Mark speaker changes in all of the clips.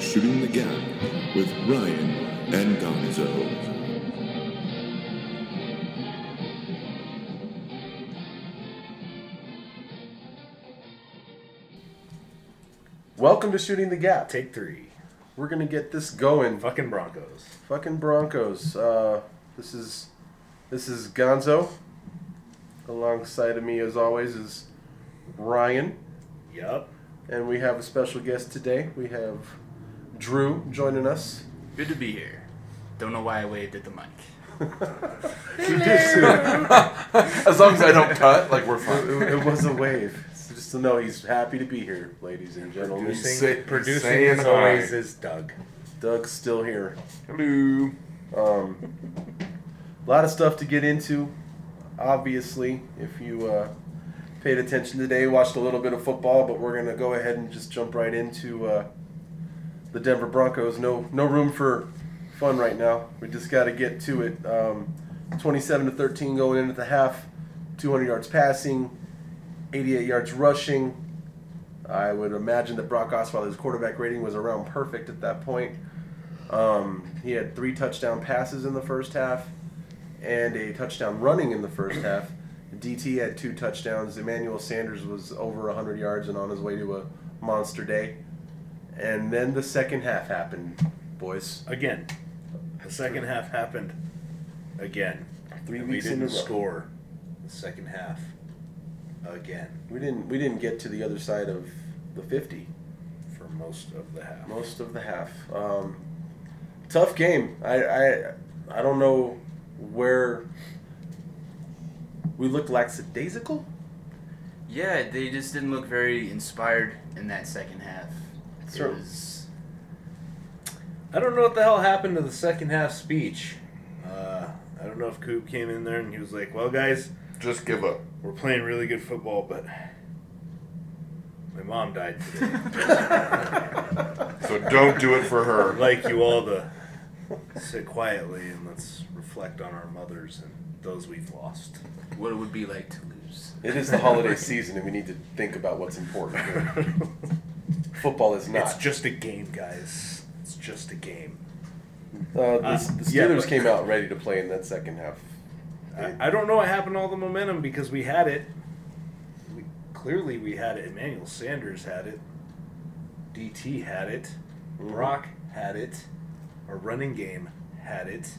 Speaker 1: Shooting the Gap with Ryan and Gonzo.
Speaker 2: Welcome to Shooting the Gap.
Speaker 3: Take three.
Speaker 2: We're gonna get this going.
Speaker 3: Fucking Broncos.
Speaker 2: Fucking Broncos. Uh, this is this is Gonzo. Alongside of me, as always, is Ryan,
Speaker 3: Yup.
Speaker 2: and we have a special guest today. We have Drew joining us.
Speaker 4: Good to be here. Don't know why I waved at the mic.
Speaker 5: As long as I don't cut, like we're
Speaker 2: It,
Speaker 5: fine.
Speaker 2: it was a wave. So just to know, he's happy to be here, ladies and gentlemen.
Speaker 5: Producing.
Speaker 3: Producing,
Speaker 5: say-
Speaker 3: producing as always is Doug.
Speaker 2: Doug's still here.
Speaker 5: Hello.
Speaker 2: Um, a lot of stuff to get into. Obviously, if you uh, paid attention today, watched a little bit of football, but we're gonna go ahead and just jump right into uh, the Denver Broncos. No, no room for fun right now. We just got to get to it. Um, Twenty-seven to thirteen going in at the half. Two hundred yards passing, eighty-eight yards rushing. I would imagine that Brock Osweiler's quarterback rating was around perfect at that point. Um, he had three touchdown passes in the first half and a touchdown running in the first half. DT had two touchdowns. Emmanuel Sanders was over 100 yards and on his way to a monster day. And then the second half happened, boys.
Speaker 3: Again. The second half happened again.
Speaker 2: Three
Speaker 3: And
Speaker 2: weeks
Speaker 3: we
Speaker 2: in a
Speaker 3: didn't
Speaker 2: row.
Speaker 3: score the second half again
Speaker 2: We didn't we didn't get to the other side of the 50
Speaker 3: for most of the half.
Speaker 2: most of the half. Um, tough game. I, I I don't know where we looked lackadaisical.
Speaker 4: Yeah, they just didn't look very inspired in that second half. It
Speaker 2: Sure.
Speaker 3: I don't know what the hell happened to the second half speech. Uh, I don't know if Coop came in there and he was like, "Well, guys,
Speaker 5: Just give up.
Speaker 3: we're playing really good football, but my mom died today.
Speaker 5: So don't do it for
Speaker 3: I'd
Speaker 5: her.
Speaker 3: like you all to sit quietly and let's reflect on our mothers and those we've lost."
Speaker 4: what it would be like to lose.
Speaker 2: It is the holiday season, and we need to think about what's important. Football is not.
Speaker 3: It's just a game, guys. It's just a game.
Speaker 2: Uh, the,
Speaker 3: Uh,
Speaker 2: the
Speaker 3: yeah,
Speaker 2: Steelers
Speaker 3: but-
Speaker 2: came out ready to play in that second half.
Speaker 3: I, I don't know what happened to all the momentum because we had it. We, clearly, we had it. Emmanuel Sanders had it. DT had it.
Speaker 2: Mhm.
Speaker 3: Brock had it. Our running game had it.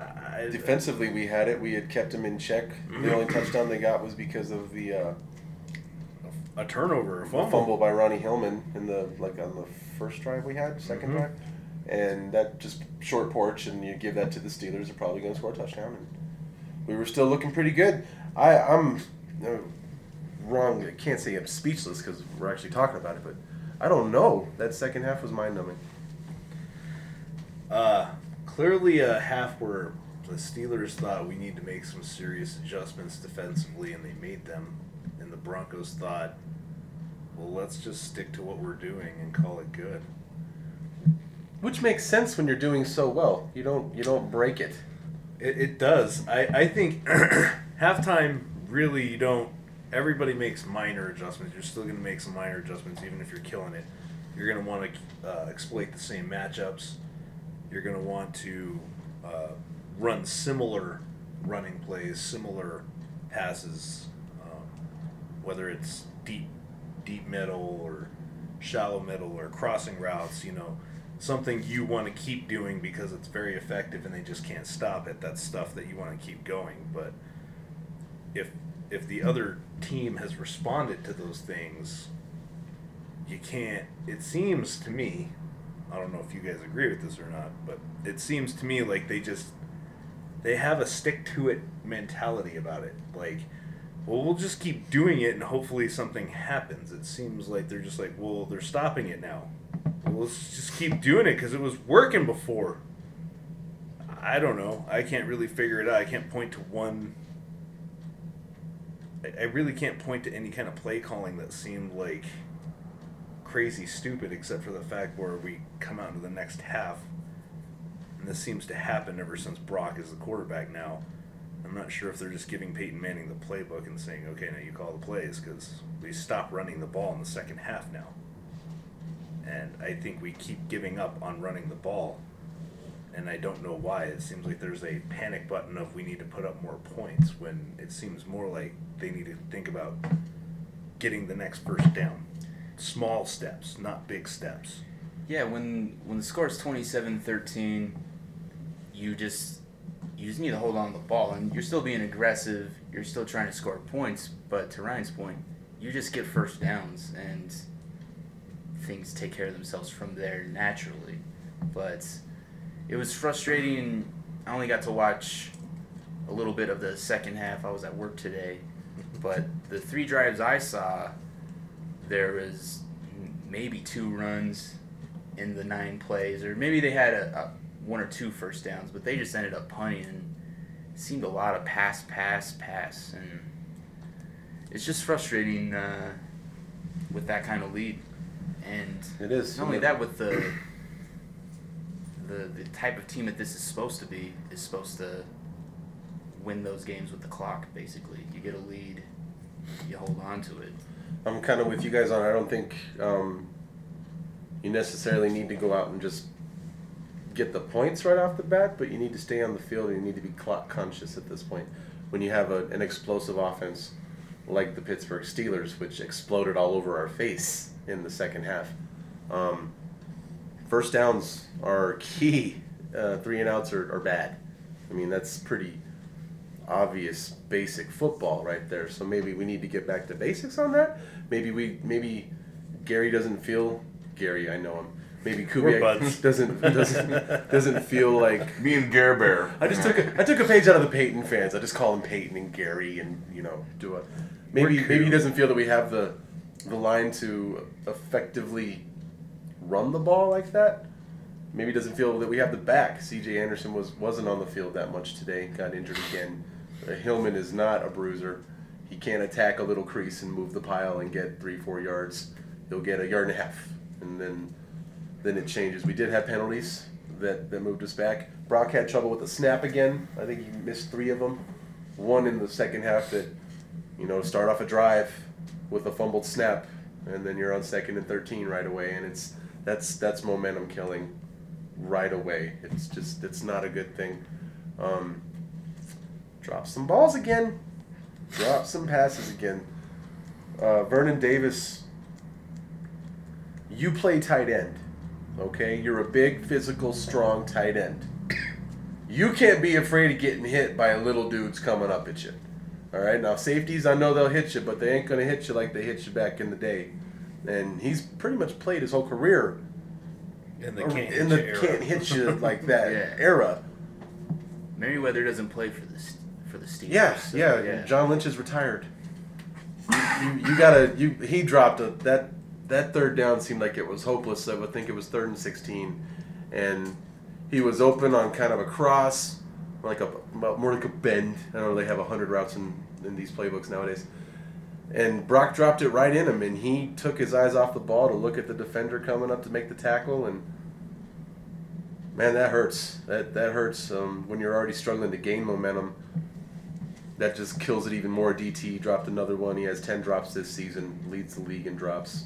Speaker 3: I,
Speaker 2: Defensively, we had it. We had kept them in check. The only touchdown they got was because of the, uh,
Speaker 3: a turnover, a fumble.
Speaker 2: fumble by Ronnie Hillman in the like on the first drive we had, 2nd
Speaker 3: Mhm.
Speaker 2: drive, and that just short porch, and you give that to the Steelers, they're probably going to score a touchdown. And we were still looking pretty good. I I'm uh, wrong. I can't say I'm speechless because we're actually talking about it, but I don't know. That second half was mind numbing.
Speaker 3: Uh, clearly a half where the Steelers thought we need to make some serious adjustments defensively, and they made them. Broncos thought, well, let's just stick to what we're doing and call it good.
Speaker 2: Which makes sense when you're doing so well. You don't you don't break it.
Speaker 3: It, it does. I, I think halftime really you don't. Everybody makes minor adjustments. You're still going to make some minor adjustments, even if you're killing it. You're going to want to uh, exploit the same matchups. You're going to want to uh, run similar running plays, similar passes, whether it's deep, deep middle or shallow middle or crossing routes. You know, something you want to keep doing because it's very effective and they just can't stop it. That's stuff that you want to keep going. But if if the other team has responded to those things, you can't. It seems to me, I don't know if you guys agree with this or not, but it seems to me like they just they have a stick to it mentality about it. Like, well, we'll just keep doing it and hopefully something happens. It seems like they're just like, well, they're stopping it now. Well, let's just keep doing it because it was working before. I don't know. I can't really figure it out. I can't point to one. I- really can't point to any kind of play calling that seemed like crazy stupid, except for the fact where we come out into the next half, and this seems to happen ever since Brock is the quarterback now. I'm not sure if they're just giving Peyton Manning the playbook and saying, "Okay, now you call the plays," because we stop running the ball in the second half now. and I think we keep giving up on running the ball. And I don't know why. It seems like there's a panic button of we need to put up more points when it seems more like they need to think about getting the next first down. Small steps, not big steps.
Speaker 4: Yeah, when when the score is 27-13, you just you just need to hold on to the ball, and you're still being aggressive. You're still trying to score points, but to Ryan's point, you just get first downs, and things take care of themselves from there naturally. But it was frustrating. I only got to watch a little bit of the second half. I was at work today, but the three drives I saw, there was maybe two runs in the nine plays, or maybe they had a, a one or two first downs, but they just ended up punting and seemed a lot of pass, pass, pass, and it's just frustrating uh, with that kind of lead. And
Speaker 2: It is.
Speaker 4: not only that, with the the the type of team that this is supposed to be is supposed to win those games with the clock. Basically, you get a lead, you hold on to it.
Speaker 2: I'm kind of with you guys on. I don't think um, you necessarily need to go out and just get the points right off the bat, but you need to stay on the field and you need to be clock conscious at this point. When you have a, an explosive offense like the Pittsburgh Steelers, which exploded all over our face in the second half, um, first downs are key. Uh, three and outs are, are bad. I mean, that's pretty obvious basic football right there. So maybe we need to get back to basics on that. Maybe we maybe Gary doesn't feel Gary, I know him. Maybe
Speaker 3: We're
Speaker 2: Kubiak doesn't doesn't doesn't feel like
Speaker 5: Me and Gare Bear.
Speaker 2: I just took a, I took a page out of the Peyton fans. I just call him Peyton and Gary and you know do a maybe
Speaker 3: We're
Speaker 2: maybe he doesn't feel that we have the the line to effectively run the ball like that. Maybe he doesn't feel that we have the back. C.J. Anderson was wasn't on the field that much today. Got injured again. Uh, Hillman is not a bruiser. He can't attack a little crease and move the pile and get three four yards. He'll get a yard and a half, and then then it changes. We did have penalties that, that moved us back. Brock had trouble with the snap again. I think he missed three of them. One in the second half that, you know, start off a drive with a fumbled snap, and then you're on second and thirteen right away, and it's that's that's momentum killing right away. It's just it's not a good thing. Um, drop some balls again. Drop some passes again. Uh, Vernon Davis, you play tight end. Okay, you're a big, physical, strong tight end. You can't be afraid of getting hit by a little dudes coming up at you. All right, now safeties, I know they'll hit you, but they ain't gonna hit you like they hit you back in the day. And he's pretty much played his whole career
Speaker 3: And they can't
Speaker 2: in
Speaker 3: hit
Speaker 2: the
Speaker 3: you
Speaker 2: can't hit you like that
Speaker 4: Yeah.
Speaker 2: era.
Speaker 4: Meriweather doesn't play for the S- for the Steelers.
Speaker 2: Yes, yeah,
Speaker 4: so,
Speaker 2: yeah, John Lynch is retired. You, you, you gotta you he dropped a that that third down seemed like it was hopeless. I would think it was third and sixteen, and he was open on kind of a cross, like a more like a bend. I don't know they have hundred routes in in these playbooks nowadays. And Brock dropped it right in him, and he took his eyes off the ball to look at the defender coming up to make the tackle, and man, that hurts. That that hurts um, when you're already struggling to gain momentum that just kills it even more. DT dropped another one. He has 10 drops this season, leads the league in drops.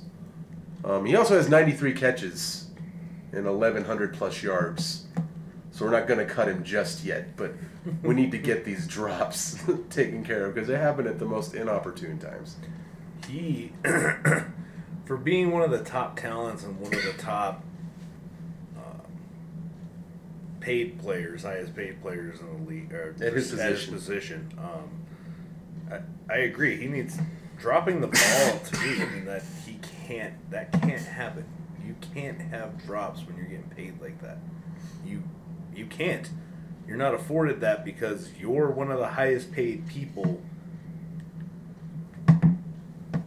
Speaker 2: Um, he also has 93 catches and 1,100 plus yards. So we're not going to cut him just yet, but we need to get these drops taken care of because they happen at the most inopportune times.
Speaker 3: he for being one of the top talents and one of the top uh, paid players, highest paid players in the league, or
Speaker 2: At his
Speaker 3: at his
Speaker 2: position.
Speaker 3: position. Um, I, I agree. He needs dropping the ball to me. I mean that he can't. That can't happen. You can't have drops when you're getting paid like that. You you can't. You're not afforded that because you're one of the highest paid people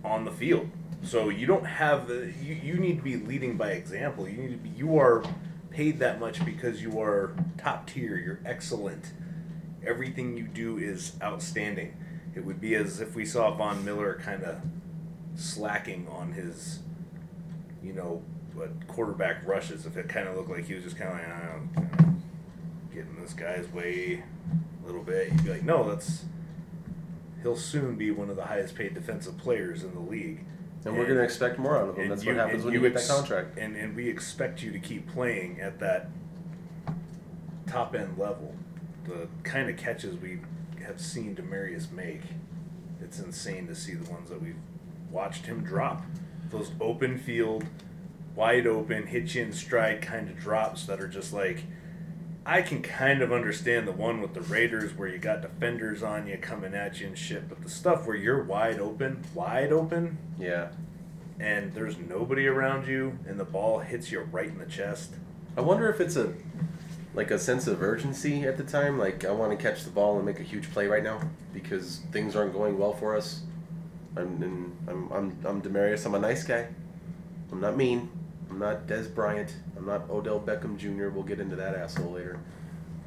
Speaker 3: on the field. So you don't have the you, you need to be leading by example. You need to be you are paid that much because you are top tier, you're excellent. Everything you do is outstanding. It would be as if we saw Von Miller kind of slacking on his you know, quarterback rushes if it kind of looked like he was just kind of like, I don't know, getting this guy's way a little bit. You'd be like, no, that's he'll soon be one of the highest paid defensive players in the league,
Speaker 2: And we're going to expect more out of him. That's
Speaker 3: you-
Speaker 2: what happens
Speaker 3: and
Speaker 2: when you get
Speaker 3: ex-
Speaker 2: that contract.
Speaker 3: And and we expect you to keep playing at that top end level. The kind of catches we have seen Demaryius make, it's insane to see the ones that we've watched him drop. Those open field, wide open, hit you in stride kind of drops that are just like. I can kind of understand the one with the Raiders where you got defenders on you coming at you and shit, but the stuff where you're wide open, wide open,
Speaker 2: Yeah.
Speaker 3: and there's nobody around you and the ball hits you right in the chest.
Speaker 2: I wonder if it's a like a sense of urgency at the time. Like I want to catch the ball and make a huge play right now because things aren't going well for us. I'm and I'm I'm I'm Demaryius. I'm a nice guy. I'm not mean. I'm not Dez Bryant. I'm not Odell Beckham Jr. We'll get into that asshole later.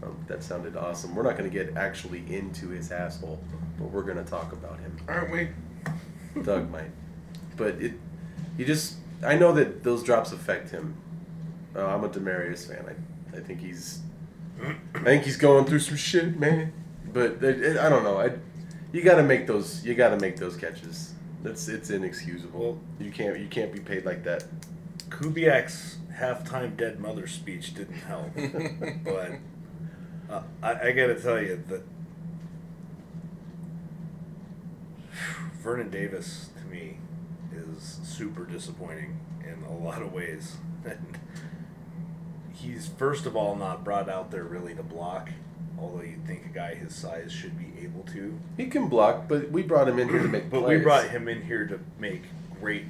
Speaker 2: Um, that sounded awesome. We're not going to get actually into his asshole, but we're going to talk about him.
Speaker 5: Aren't we?
Speaker 2: Doug might, but it, you just I know that those drops affect him. Uh, I'm a Demaryius fan. I, I think he's, I think he's going through some shit, man. But it, it, I don't know. I, you got to make those. You got to make those catches. That's it's inexcusable. You can't you can't be paid like that.
Speaker 3: Kubiak's halftime dead mother speech didn't help, but uh, I, I got to tell you that Vernon Davis to me is super disappointing in a lot of ways, and he's first of all not brought out there really to block. Although you'd think a guy his size should be able to,
Speaker 2: He can block, but we brought him in here to make
Speaker 3: but
Speaker 2: plays.
Speaker 3: we brought him in here to make great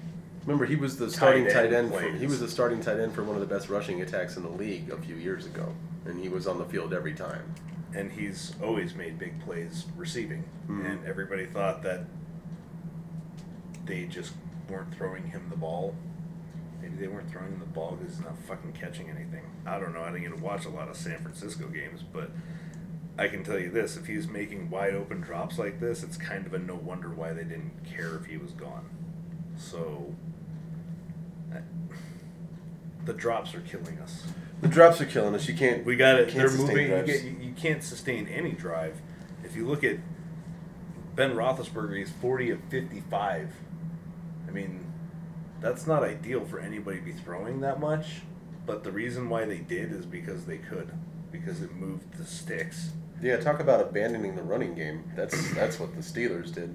Speaker 2: Remember, he was the starting
Speaker 3: Tight end
Speaker 2: end. For, he was the starting tight end for one of the best rushing attacks in the league a few years ago, and he was on the field every time.
Speaker 3: and he's always made big plays receiving.
Speaker 2: Mhm.
Speaker 3: And everybody thought that they just weren't throwing him the ball. They weren't throwing him the ball because he's not fucking catching anything. I don't know. I didn't get to watch a lot of San Francisco games, but I can tell you this: if he's making wide open drops like this, it's kind of a no wonder why they didn't care if he was gone. So. I- The drops are killing us.
Speaker 2: The drops are killing us. You can't.
Speaker 3: We got it. They're moving. You, get, you can't sustain any drive. If you look at Ben Roethlisberger, he's forty of fifty-five. I mean, that's not ideal for anybody to be throwing that much. But the reason why they did is because they could, because it moved the sticks.
Speaker 2: Yeah, talk about abandoning the running game. That's that's what the Steelers did,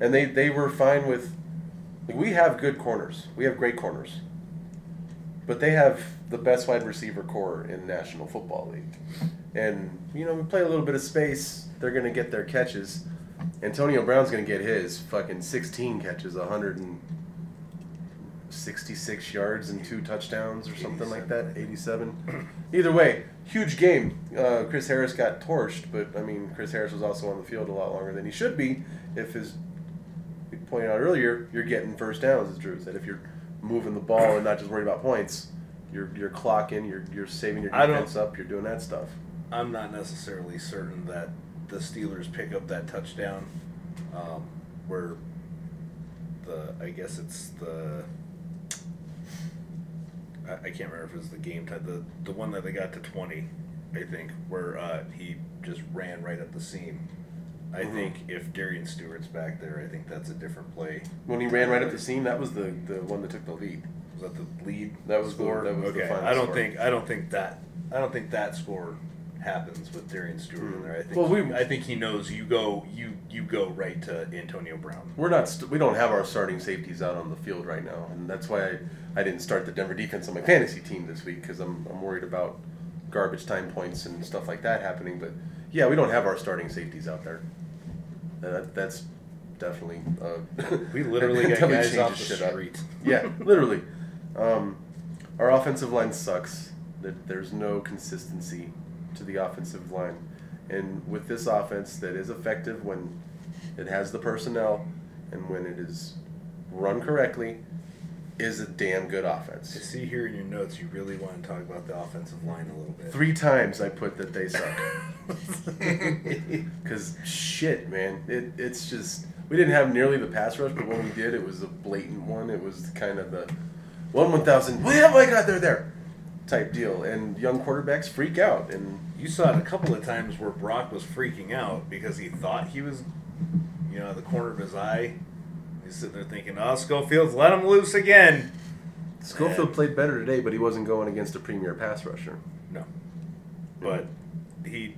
Speaker 2: and they they were fine with. Like, we have good corners. We have great corners, but they have the best wide receiver corps in National Football League, and you know we play a little bit of space. They're gonna get their catches. Antonio Brown's gonna get his fucking sixteen catches, hundred and sixty-six yards and two touchdowns or something like that. Eighty-seven. Either way, huge game. Uh, Chris Harris got torched, but I mean, Chris Harris was also on the field a lot longer than he should be. If his, we pointed out earlier, you're getting first downs, as Drew said. If you're moving the ball and not just worried about points, you're you're clocking, you're you're saving your defense up, you're doing that stuff.
Speaker 3: I'm not necessarily certain that the Steelers pick up that touchdown, um, where the I guess it's the I, I can't remember if it was the game time the the one that they got to twenty, I think, where uh, he just ran right up the seam. I
Speaker 2: Mhm.
Speaker 3: think if Darian Stewart's back there, I think that's a different play.
Speaker 2: When he ran right up the seam, that was the the one that took the lead.
Speaker 3: Was that the lead?
Speaker 2: That was the-
Speaker 3: score?
Speaker 2: that was the
Speaker 3: okay.
Speaker 2: final
Speaker 3: I don't
Speaker 2: score.
Speaker 3: think I don't think that I don't think that score happens with Darian Stewart in there. I think
Speaker 2: Hmm. Well, we-
Speaker 3: I think he knows you go you you go right to Antonio Brown.
Speaker 2: We're not. St- we don't have our starting safeties out on the field right now, and that's why I, I didn't start the Denver defense on my fantasy team this week because I'm I'm worried about garbage time points and stuff like that happening. But yeah, we don't have our starting safeties out there. That, that's definitely. Uh,
Speaker 3: We literally got
Speaker 2: definitely
Speaker 3: guys off
Speaker 2: changes
Speaker 3: the
Speaker 2: shit up.
Speaker 3: street.
Speaker 2: Yeah, literally. Um, our offensive line sucks. That there's no consistency to the offensive line, and with this offense that is effective when it has the personnel and when it is run correctly, is a damn good
Speaker 3: I
Speaker 2: offense.
Speaker 3: see here in your notes you really want to talk about the offensive line a little bit.
Speaker 2: Three times I put that they suck. Because shit, man, it, it's just we didn't have nearly the pass rush, but when we did, it was a blatant one. It was kind of the one one thousand. Oh my god, they're there, type deal. And young quarterbacks freak out, and
Speaker 3: You saw it a couple of times where Brock was freaking out because he thought he was, you know, the corner of his eye. He's sitting there thinking, "Oh, Schofield's let him loose again."
Speaker 2: Schofield
Speaker 3: Man.
Speaker 2: played better today, but he wasn't going against a premier pass rusher.
Speaker 3: No, but he.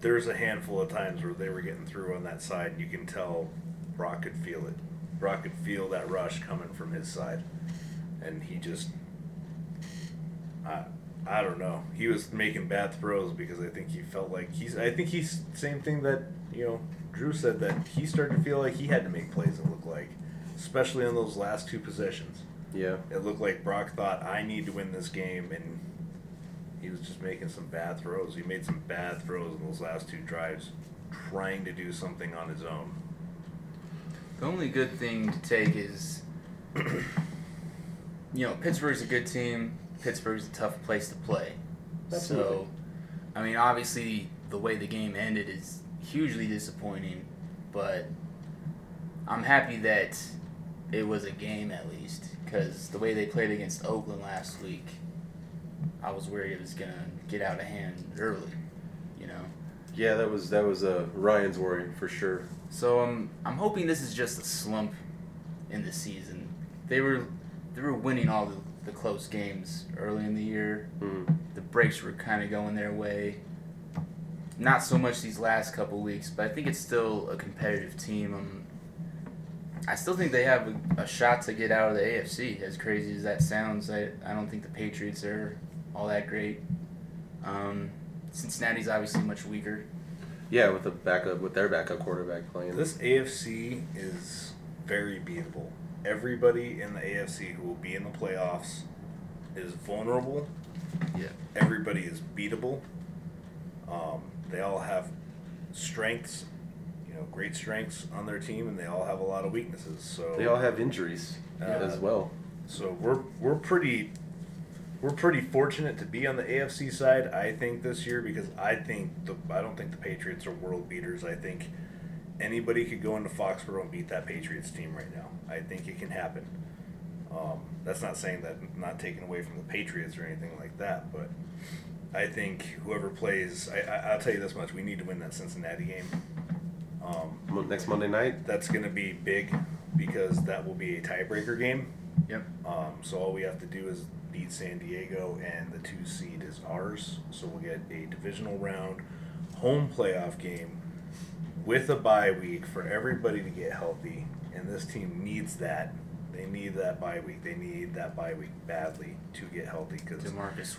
Speaker 3: There's a handful of times where they were getting through on that side. and You can tell Brock could feel it. Brock could feel that rush coming from his side, and he just. I, I don't know. He was making bad throws because I think he felt like he's. I think he's same thing that you know Drew said that he started to feel like he had to make plays. It looked like, especially on those last two possessions.
Speaker 2: Yeah.
Speaker 3: It looked like Brock thought I need to win this game, and he was just making some bad throws. He made some bad throws in those last two drives, trying to do something on his own.
Speaker 4: The only good thing to take is, you know, Pittsburgh's a good team. Pittsburgh's a tough place to play.
Speaker 2: Absolutely.
Speaker 4: So, I mean, obviously, the way the game ended is hugely disappointing, but I'm happy that it was a game at least, because the way they played against Oakland last week, I was worried it was gonna get out of hand early, you know.
Speaker 2: Yeah, that was that was uh, Ryan's worry for sure.
Speaker 4: So um, I'm hoping this is just a slump in the season. They were they were winning all the, the close games early in the year.
Speaker 2: Mm.
Speaker 4: The breaks were kind of going their way. Not so much these last couple weeks, but I think it's still a competitive team. Um, I still think they have a, a shot to get out of the AFC. As crazy as that sounds, I, I don't think the Patriots are all that great. Um, Cincinnati's obviously much weaker.
Speaker 2: Yeah, with the backup with their backup quarterback playing.
Speaker 3: This AFC is very beatable. Everybody in the AFC who will be in the playoffs is vulnerable.
Speaker 4: Yeah.
Speaker 3: Everybody is beatable. Um, they all have strengths, you know, great strengths on their team, and they all have a lot of weaknesses. So
Speaker 2: they all have injuries
Speaker 3: Uh,
Speaker 2: as well.
Speaker 3: So we're we're pretty we're pretty fortunate to be on the AFC side, I think, this year because I think the I don't think the Patriots are world beaters. I think anybody could go into Foxborough and beat that Patriots team right now. I think it can happen. Um, that's not saying that not taking away from the Patriots or anything like that, but I think whoever plays, I, I I'll tell you this much: we need to win that Cincinnati game. Um,
Speaker 2: Next Monday night.
Speaker 3: that's going to be big because that will be a tiebreaker game.
Speaker 4: Yep.
Speaker 3: Um, so all we have to do is beat San Diego, and the two seed is ours. So we'll get a divisional round home playoff game with a bye week for everybody to get healthy. And this team needs that. They need that bye week. They need that bye week badly to get healthy because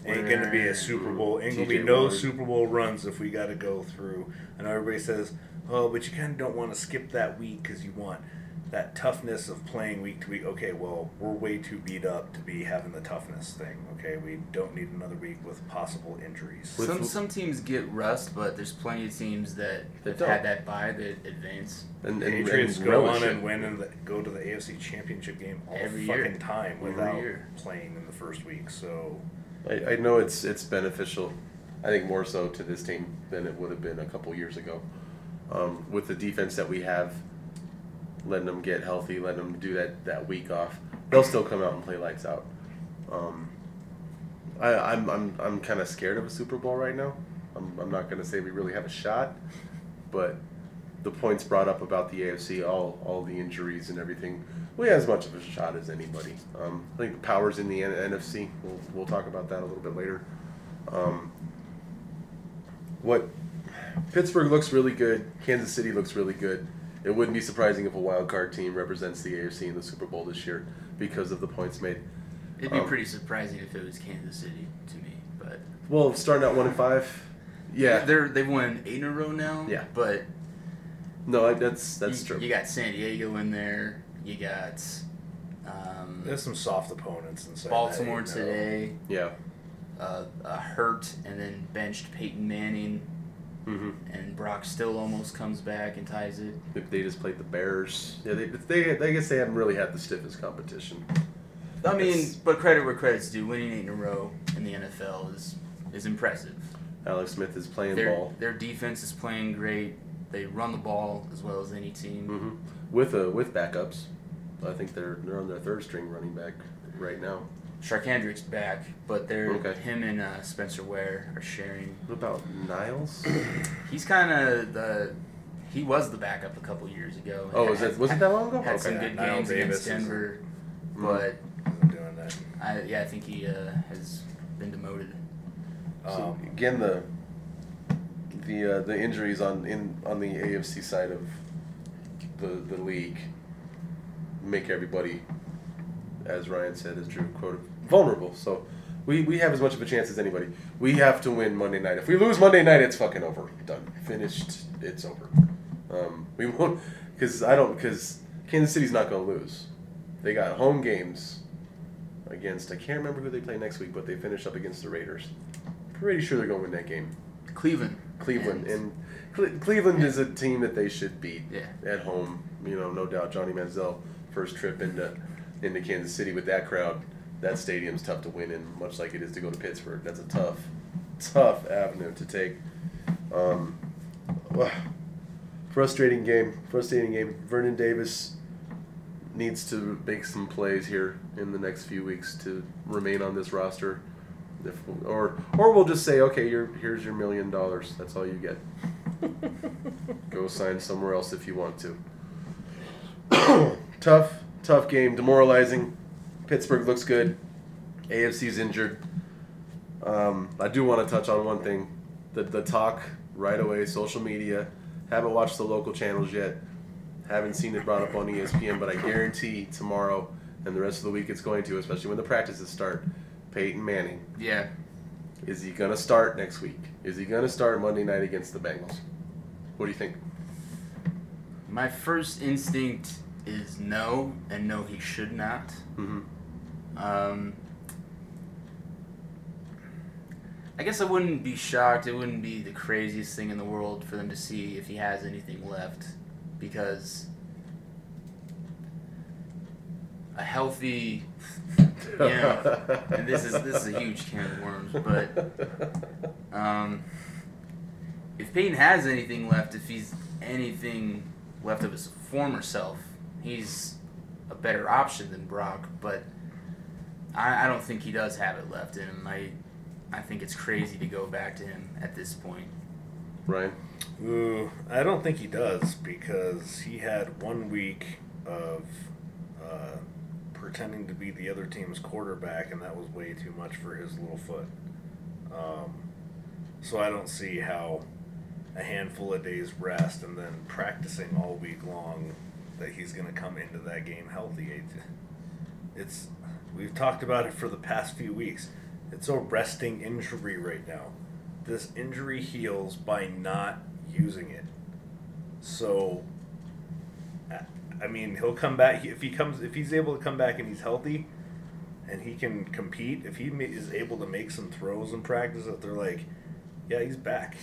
Speaker 3: ain't gonna be a Super Bowl. Ain't gonna be no
Speaker 2: Ward.
Speaker 3: Super Bowl runs if we got to go through. I know everybody says, "Oh, but you kind of don't want to skip that week because you want that toughness of playing week to week." Okay, well, we're way too beat up to be having the toughness thing. Okay, we don't need another week with possible injuries.
Speaker 4: Some some teams get rust, but there's plenty of teams that
Speaker 2: That
Speaker 4: have
Speaker 2: don't.
Speaker 4: had that bye that advance.
Speaker 2: And, and,
Speaker 3: Patriots
Speaker 2: and
Speaker 3: go
Speaker 2: relish
Speaker 3: on
Speaker 2: it.
Speaker 3: and win and the, go to the AFC Championship game all
Speaker 4: Every
Speaker 3: fucking
Speaker 4: year.
Speaker 3: time
Speaker 4: Every
Speaker 3: without
Speaker 4: year.
Speaker 3: playing in the first week. So
Speaker 2: I, I know it's it's beneficial. I think more so to this team than it would have been a couple years ago. Um, with the defense that we have, letting them get healthy, letting them do that, that week off, they'll still come out and play lights out. Um, I, I'm I'm I'm kind of scared of a Super Bowl right now. I'm, I'm not going to say we really have a shot, but the points brought up about the AFC, all all the injuries and everything, we have as much of a shot as anybody. Um, I think the powers in the N- NFC. We'll we'll talk about that a little bit later. Um, what Pittsburgh looks really good. Kansas City looks really good. It wouldn't be surprising if a wild card team represents the AFC in the Super Bowl this year because of the points made.
Speaker 4: It'd be
Speaker 2: Um,
Speaker 4: pretty surprising if it was Kansas City to me, but
Speaker 2: Well, starting out one and five. Yeah.
Speaker 4: they're they've won eight in a row now.
Speaker 2: Yeah.
Speaker 4: but
Speaker 2: No, that's that's
Speaker 4: you,
Speaker 2: true.
Speaker 4: You got San Diego in there. You got um,
Speaker 3: there's some soft opponents inside. that
Speaker 4: Baltimore today.
Speaker 2: Yeah.
Speaker 4: Uh, uh, hurt and then benched Peyton Manning,
Speaker 2: hmm
Speaker 4: and Brock still almost comes back and ties it.
Speaker 2: If they just played the Bears, yeah, they, they, I guess they haven't really had the stiffest competition.
Speaker 4: I mean,
Speaker 2: It's-
Speaker 4: but credit where credit's due. Winning eight in a row in the NFL is is impressive.
Speaker 2: Alex Smith is playing
Speaker 4: Their
Speaker 2: ball
Speaker 4: their defense is playing great. They run the ball as well as any team.
Speaker 2: hmm with uh, with backups. I think they're they're on their third string running back right now.
Speaker 4: Charcandrick's back, but they're
Speaker 2: Okay.
Speaker 4: him and uh, Spencer Ware are sharing.
Speaker 2: What about Niles?
Speaker 4: He's kind of the he was the backup a couple years ago.
Speaker 2: Oh, was it wasn't that long ago?
Speaker 4: Had some good
Speaker 3: Knile
Speaker 4: games
Speaker 3: Davis
Speaker 4: against
Speaker 3: is-
Speaker 4: Denver,
Speaker 2: Mm.
Speaker 4: but
Speaker 3: Isn't doing that.
Speaker 4: I, yeah, I think he uh, has been demoted.
Speaker 2: So
Speaker 3: Um,
Speaker 2: again, the the uh, the injuries on in on the AFC side of the the league make everybody, as Ryan said, as Drew quoted, vulnerable. So we, we have as much of a chance as anybody. We have to win Monday night. If we lose Monday night, it's fucking over. Done. Finished. It's over. Um, we won't because I don't because Kansas City's not going to lose. They got home games against I can't remember who they play next week, but they finish up against the Raiders. Pretty sure they're going to win that game.
Speaker 4: Cleveland.
Speaker 2: Cleveland
Speaker 4: And-
Speaker 2: Cle- Cleveland is a team that they should beat
Speaker 4: Yeah.
Speaker 2: at home. You know, no doubt. Johnny Manziel first trip into into Kansas City with that crowd. That stadium's tough to win in, much like it is to go to Pittsburgh. That's a tough, tough avenue to take. Um, frustrating game. Frustrating game. Vernon Davis needs to make some plays here in the next few weeks to remain on this roster. If, or or we'll just say, okay, you're, here's your million dollars. That's all you get. Go sign somewhere else if you want to. tough, tough game. Demoralizing. Pittsburgh looks good. AFC's injured. Um, I do want to touch on one thing. The, the talk right away, social media. Haven't watched the local channels yet. Haven't seen it brought up on ESPN, but I guarantee tomorrow and the rest of the week it's going to, especially when the practices start. Peyton Manning.
Speaker 4: Yeah.
Speaker 2: Is he going to start next week? Is he going to start Monday night against the Bengals? What do you think?
Speaker 4: My first instinct is no, and no, he should not.
Speaker 2: Mm-hmm.
Speaker 4: Um, I guess I wouldn't be shocked. It wouldn't be the craziest thing in the world for them to see if he has anything left, because a healthy, know, and this is this is a huge can of worms, but um, if Peyton has anything left, if he's anything left of his former self, he's a better option than Brock. But I, I don't think he does have it left in him. I, I think it's crazy to go back to him at this point.
Speaker 2: Right.
Speaker 3: Ooh, I don't think he does because he had one week of uh, pretending to be the other team's quarterback, and that was way too much for his little foot. Um, so I don't see how a handful of days rest and then practicing all week long that he's going to come into that game healthy. It's we've talked about it for the past few weeks. It's a resting injury right now. This injury heals by not using it. So, I- mean, he'll come back if he comes if he's able to come back and he's healthy, and he can compete. If he is able to make some throws in practice that they're like, yeah, he's back,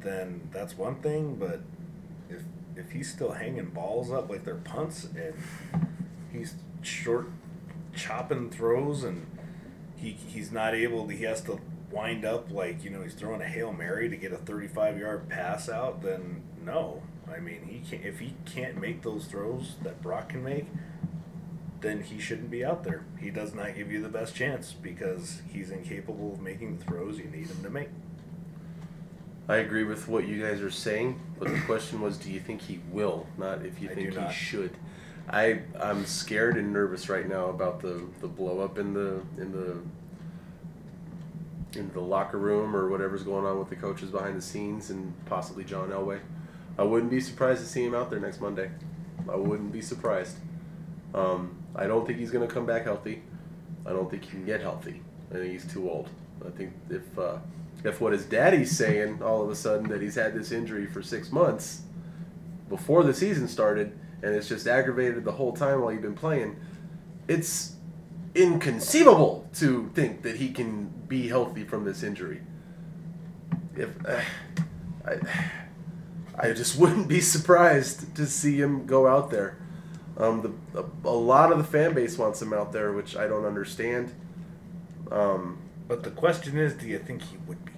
Speaker 3: then that's one thing. But if if he's still hanging balls up like they're punts and he's short chopping throws and he he's not able to, he has to wind up like you know he's throwing a hail mary to get a 35 yard pass out then no i mean he can't if he can't make those throws that brock can make then he shouldn't be out there he does not give you the best chance because he's incapable of making the throws you need him to make
Speaker 2: I agree with what you guys are saying, but the question was, do you think he will? Not if you
Speaker 3: I
Speaker 2: think he
Speaker 3: not.
Speaker 2: should. I I'm scared and nervous right now about the the blow up in the in the in the locker room or whatever's going on with the coaches behind the scenes and possibly John Elway. I wouldn't be surprised to see him out there next Monday. I wouldn't be surprised. Um, I don't think he's going to come back healthy. I don't think he can get healthy. I think he's too old. I think if uh, if what his daddy's saying all of a sudden that he's had this injury for six months before the season started and it's just aggravated the whole time while he's been playing, it's inconceivable to think that he can be healthy from this injury. If uh, I, I just wouldn't be surprised to see him go out there. Um, the a, a lot of the fan base wants him out there, which I don't understand. Um,
Speaker 3: but the question is do you think he would be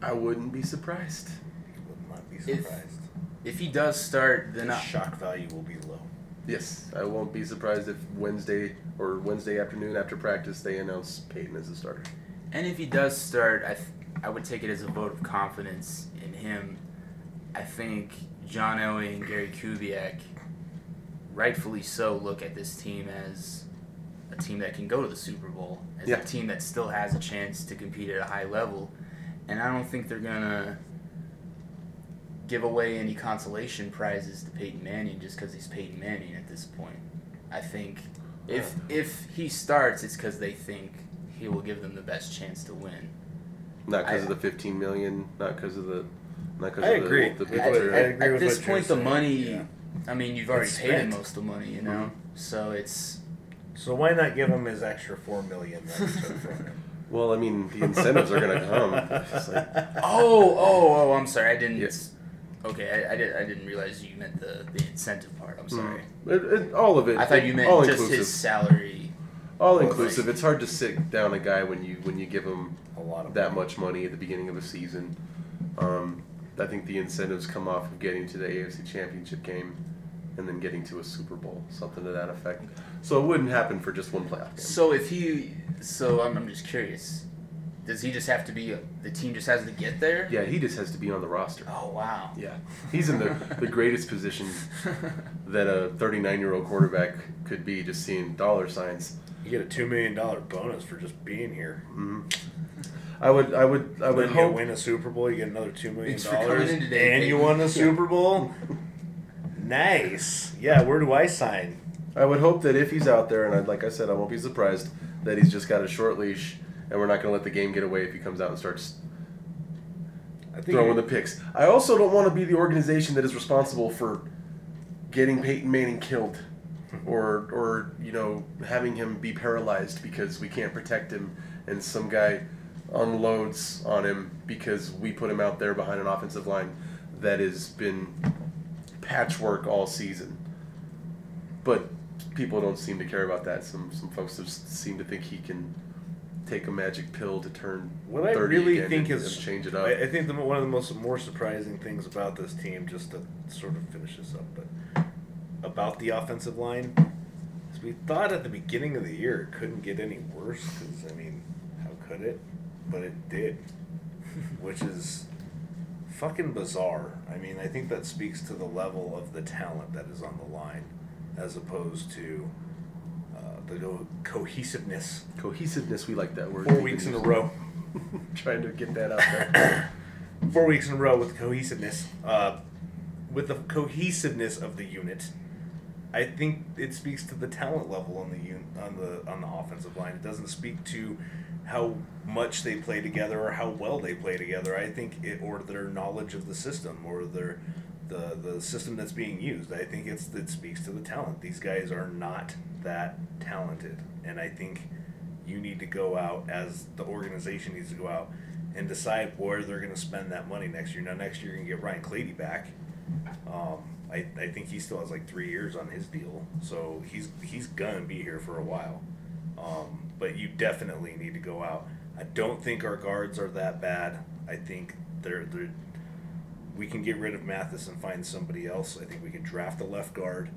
Speaker 2: I wouldn't be surprised.
Speaker 3: he would not be surprised
Speaker 4: If he does start, then
Speaker 3: the
Speaker 4: I,
Speaker 3: shock value will be low
Speaker 2: Yes, I won't be surprised if Wednesday or Wednesday afternoon after practice they announce Peyton as a starter.
Speaker 4: and if he does start, I th- I would take it as a vote of confidence in him I think John Elway and Gary Kubiak, rightfully so, look at this team as a team that can go to the Super Bowl, as
Speaker 2: Yeah.
Speaker 4: a team that still has a chance to compete at a high level, and I don't think they're gonna give away any consolation prizes to Peyton Manning just because he's Peyton Manning at this point. I think if if he starts, it's because they think he will give them the best chance to win.
Speaker 2: Not because of the 15 million, not because of the, not because
Speaker 3: I
Speaker 2: of
Speaker 3: agree.
Speaker 2: the, the big
Speaker 3: I-
Speaker 2: material.
Speaker 3: I agree
Speaker 4: At
Speaker 3: with
Speaker 4: this point, the
Speaker 3: saying,
Speaker 4: money.
Speaker 3: yeah.
Speaker 4: I mean, you've already
Speaker 3: It's
Speaker 4: paid him
Speaker 3: spent.
Speaker 4: most of the money, you know. Mm-hmm. So it's
Speaker 3: So why not give him his extra four million that we took from him?
Speaker 2: Well, I mean, the incentives are going to come. It's like,
Speaker 4: oh oh oh. I'm sorry, I didn't.
Speaker 2: Yes.
Speaker 4: Okay, I, I did. I didn't realize you meant the the incentive part. I'm sorry.
Speaker 2: it, it, all of it.
Speaker 4: I thought you meant
Speaker 2: all
Speaker 4: just
Speaker 2: inclusive.
Speaker 4: his salary.
Speaker 2: all inclusive. It's hard to sit down a guy when you when you give him
Speaker 3: A lot of
Speaker 2: that much money at the beginning of a season. Um, I think the incentives come off of getting to the AFC Championship game and then getting to a Super Bowl, something to that effect. So it wouldn't happen for just one playoff game.
Speaker 4: So if he, so I'm, I'm just curious. Does he just have to be? The team just has to get there.
Speaker 2: Yeah, he just has to be on the roster.
Speaker 4: Oh wow.
Speaker 2: Yeah, he's in the, the greatest position that a 39 year old quarterback could be, just seeing dollar signs.
Speaker 3: You get a two million dollar bonus for just being here.
Speaker 2: hmm I would, I would, I would
Speaker 3: Then you
Speaker 2: hope.
Speaker 3: win a Super Bowl, you get another two million
Speaker 4: It's for coming
Speaker 3: dollars,
Speaker 4: in
Speaker 3: and
Speaker 4: today,
Speaker 3: you
Speaker 4: baby.
Speaker 3: won the Super Bowl. nice. Yeah, where do I sign?
Speaker 2: I would hope that if he's out there, and I'd, like I said, I won't be surprised that he's just got a short leash, and we're not going to let the game get away if he comes out and starts
Speaker 3: I think
Speaker 2: throwing the picks. I also don't want to be the organization that is responsible for getting Peyton Manning killed, or or you know having him be paralyzed because we can't protect him, and some guy unloads on him because we put him out there behind an offensive line that has been patchwork all season. But people don't seem to care about that. Some some folks just seem to think he can take a magic pill to turn
Speaker 3: What I really think
Speaker 2: and,
Speaker 3: is
Speaker 2: and change it up.
Speaker 3: I, I think the, one of the most more surprising things about this team, just to sort of finish this up, but about the offensive line, is we thought at the beginning of the year it couldn't get any worse. Because I mean, how could it? But it did, which is fucking bizarre. I mean, I think that speaks to the level of the talent that is on the line, as opposed to the cohesiveness.
Speaker 2: Cohesiveness, we like that word.
Speaker 3: Four weeks in a row.
Speaker 2: Trying to get that out there.
Speaker 3: four weeks in a row with cohesiveness. Uh, with the cohesiveness of the unit, I think it speaks to the talent level on the un- on the on the offensive line. It doesn't speak to how much they play together or how well they play together. I think it or their knowledge of the system or their the the system that's being used. I think it's it speaks to the talent. These guys are not that talented, and I think you need to go out as the organization needs to go out and decide where they're going to spend that money next year. Now, next year you're going to get Ryan Clady back. Um, I, I think he still has like three years on his deal, so he's he's gonna be here for a while. Um, but you definitely need to go out. I don't think our guards are that bad. I think they're they're we can get rid of Mathis and find somebody else. I think we can draft a left guard.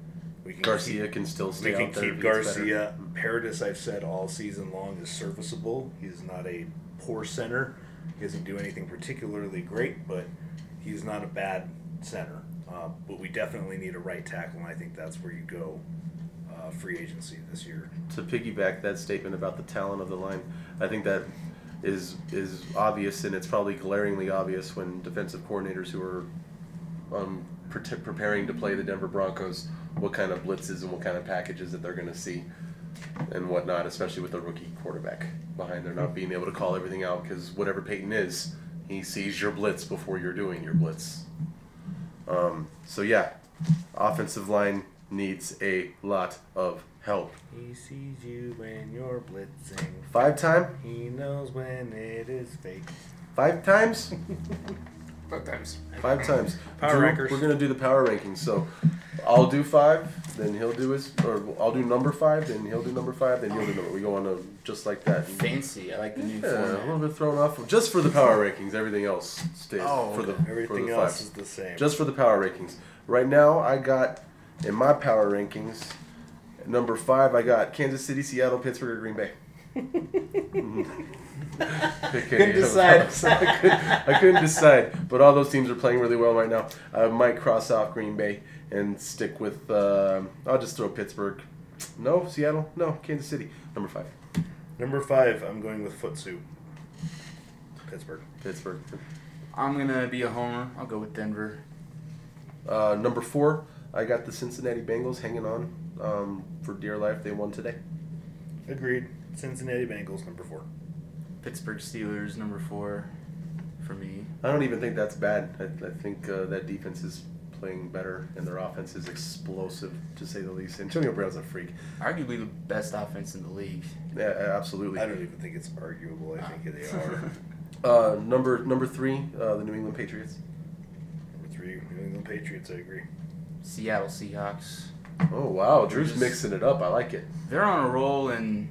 Speaker 3: We can
Speaker 2: Garcia
Speaker 3: keep-
Speaker 2: can still stay
Speaker 3: we can keep. Garcia. Paradis, I've said all season long, is serviceable. He's not a poor center. He doesn't do anything particularly great, but he's not a bad center. Uh, but we definitely need a right tackle, and I think that's where you go uh, free agency this year.
Speaker 2: To piggyback that statement about the talent of the line, I think that is is obvious, and it's probably glaringly obvious when defensive coordinators who are um, pre- preparing to play the Denver Broncos what kind of blitzes and what kind of packages that they're going to see and whatnot, especially with a rookie quarterback behind there not being able to call everything out because whatever Peyton is, he sees your blitz before you're doing your blitz. Um, so yeah, offensive line needs a lot of help.
Speaker 3: He sees you when you're blitzing.
Speaker 2: Five time,
Speaker 3: He knows when it is fake.
Speaker 2: five times,
Speaker 4: Both times.
Speaker 2: five times.
Speaker 3: Power
Speaker 2: Drew,
Speaker 3: rankers.
Speaker 2: We're gonna do the power rankings. So I'll do five, then he'll do his, or I'll do number five, then he'll do number five, then you'll do number. We go on to just like that.
Speaker 4: Fancy. I like the new
Speaker 2: Yeah, a little bit thrown off just for the power rankings. Everything else stays
Speaker 4: Oh,
Speaker 2: for the
Speaker 4: okay.
Speaker 2: for
Speaker 3: Everything
Speaker 2: the
Speaker 3: else
Speaker 2: five.
Speaker 3: is the same.
Speaker 2: Just for the power rankings. Right now, I got in my power rankings number five. I got Kansas City, Seattle, Pittsburgh, or Green Bay. Okay,
Speaker 3: Couldn't decide.
Speaker 2: I, couldn't, I couldn't decide, but all those teams are playing really well right now. I might cross off Green Bay and stick with. Uh, I'll just throw Pittsburgh. No, Seattle. No, Kansas City. Number five,
Speaker 3: Number five, I'm going with Footsuit. Pittsburgh.
Speaker 2: Pittsburgh.
Speaker 4: I'm gonna be a homer. I'll go with Denver.
Speaker 2: Uh, number four, I got the Cincinnati Bengals hanging on um, for dear life. They won today.
Speaker 3: Agreed. Cincinnati Bengals, number four.
Speaker 4: Pittsburgh Steelers number four for me.
Speaker 2: I don't even think that's bad. I, I think uh, that defense is playing better, and their offense is explosive, to say the least. Antonio Brown's a freak.
Speaker 4: Arguably the best offense in the league.
Speaker 2: Yeah, absolutely.
Speaker 3: I don't even think it's arguable. I think they are.
Speaker 2: Uh, number number three, uh, the New England Patriots.
Speaker 3: number three, New England Patriots, I agree.
Speaker 4: Seattle Seahawks.
Speaker 2: Oh wow, Drew's
Speaker 4: just-
Speaker 2: mixing it up. I like it.
Speaker 4: They're on a roll, and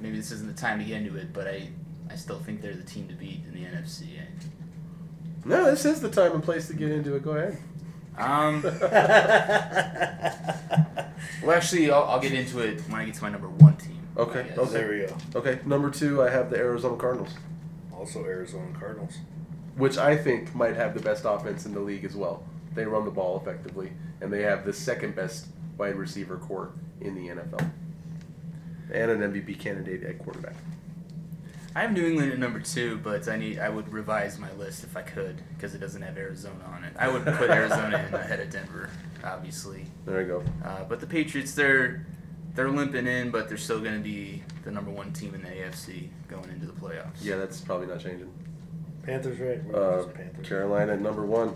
Speaker 4: maybe this isn't the time to get into it, but I, I still think they're the team to beat in the NFC.
Speaker 2: No, this is the time and place to get into it. Go ahead.
Speaker 4: Um, well, actually, I'll, I'll get into it when I get to my number one team.
Speaker 2: Okay,
Speaker 4: I
Speaker 2: okay.
Speaker 3: there we go.
Speaker 2: Okay, number two, I have the Arizona Cardinals,
Speaker 3: Also, Arizona Cardinals.
Speaker 2: which I think might have the best offense in the league as well. They run the ball effectively, and they have the second best wide receiver corps in the NFL, and an MVP candidate at quarterback.
Speaker 4: I have New England at number two, but I need I would revise my list if I could because it doesn't have Arizona on it. I would put Arizona in ahead of Denver, obviously.
Speaker 2: There you go.
Speaker 4: Uh, but the Patriots, they're they're limping in, but they're still going to be the number one team in the AFC going into the playoffs.
Speaker 2: Yeah, that's probably not changing.
Speaker 3: Panthers, right?
Speaker 2: Uh,
Speaker 3: Panthers.
Speaker 2: Carolina at number one.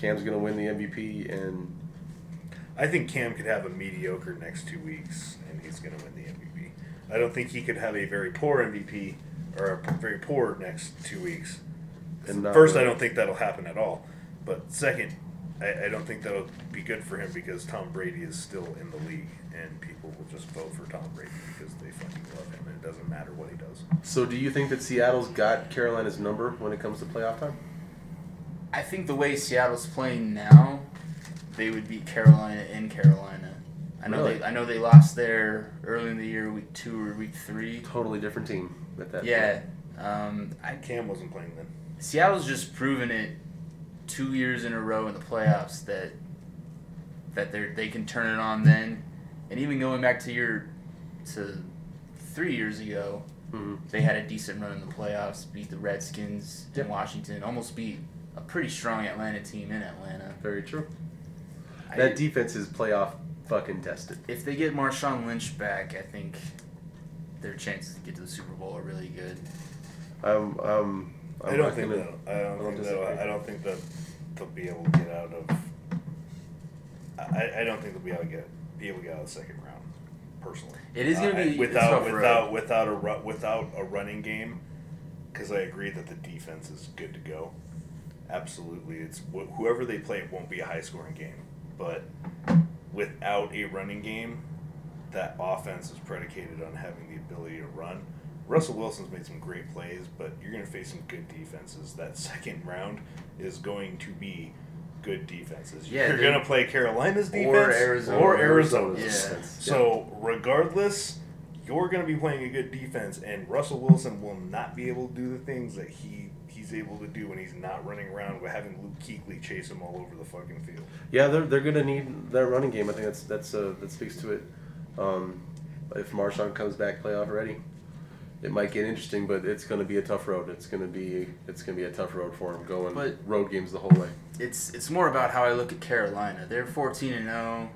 Speaker 2: Cam's gonna win the MVP, and
Speaker 3: I think Cam could have a mediocre next two weeks, and he's going to win the MVP. I don't think he could have a very poor MVP or a very poor next two weeks. First, I don't think that'll happen at all. But second, I, I don't think that'll be good for him because Tom Brady is still in the league, and people will just vote for Tom Brady because they fucking love him, and it doesn't matter what he does.
Speaker 2: so do you think that Seattle's got Carolina's number when it comes to playoff time?
Speaker 4: I think the way Seattle's playing now, they would beat Carolina in Carolina. I know
Speaker 2: Really?
Speaker 4: they I know they lost there early in the year, week two or week three.
Speaker 2: Totally different team at that.
Speaker 4: Yeah, um, I,
Speaker 3: Cam wasn't playing then.
Speaker 4: Seattle's just proven it two years in a row in the playoffs that that they they can turn it on then, and even going back to your to three years ago,
Speaker 2: Point. hmm
Speaker 4: they had a decent run in the playoffs, beat the Redskins
Speaker 2: Yep.
Speaker 4: in Washington, almost beat a pretty strong Atlanta team in Atlanta.
Speaker 2: Very true.
Speaker 4: I-
Speaker 2: That defense is playoff fucking tested.
Speaker 4: if they get Marshawn Lynch back, I think their chances to get to the Super Bowl are really good.
Speaker 2: Um, um, I'm
Speaker 3: I don't think
Speaker 2: gonna-
Speaker 3: that. I don't,
Speaker 2: I don't
Speaker 3: think that. I don't think that they'll be able to get out of. I, I don't think they'll be able to get be able to get out of the second round. Personally,
Speaker 4: It is gonna
Speaker 3: Uh,
Speaker 4: be a
Speaker 3: without
Speaker 4: tough road.
Speaker 3: without without a ru- without a running game, because I agree that the defense is good to go. Absolutely, it's wh- whoever they play. It won't be a high scoring game, but without a running game, that offense is predicated on having the ability to run. Russell Wilson's made some great plays, but you're going to face some good defenses. That second round is going to be good defenses.
Speaker 4: Yeah,
Speaker 3: you're going to play Carolina's defense
Speaker 4: Or Arizona.
Speaker 3: or
Speaker 2: Or
Speaker 3: Arizona's.
Speaker 2: Arizona's
Speaker 4: Yeah.
Speaker 3: So regardless, you're going to be playing a good defense, and Russell Wilson will not be able to do the things that he he's able to do when he's not running around with having Luke Kuechly chase him all over the fucking field.
Speaker 2: Yeah, they're, they're gonna need that running game. I think that's that's uh, that speaks to it. Um, if Marshawn comes back playoff ready, it might get interesting, but it's gonna be a tough road. It's gonna be it's gonna be a tough road for him going
Speaker 4: But-
Speaker 2: road games the whole way.
Speaker 4: It's it's more about how I look at Carolina. They're fourteen and zero.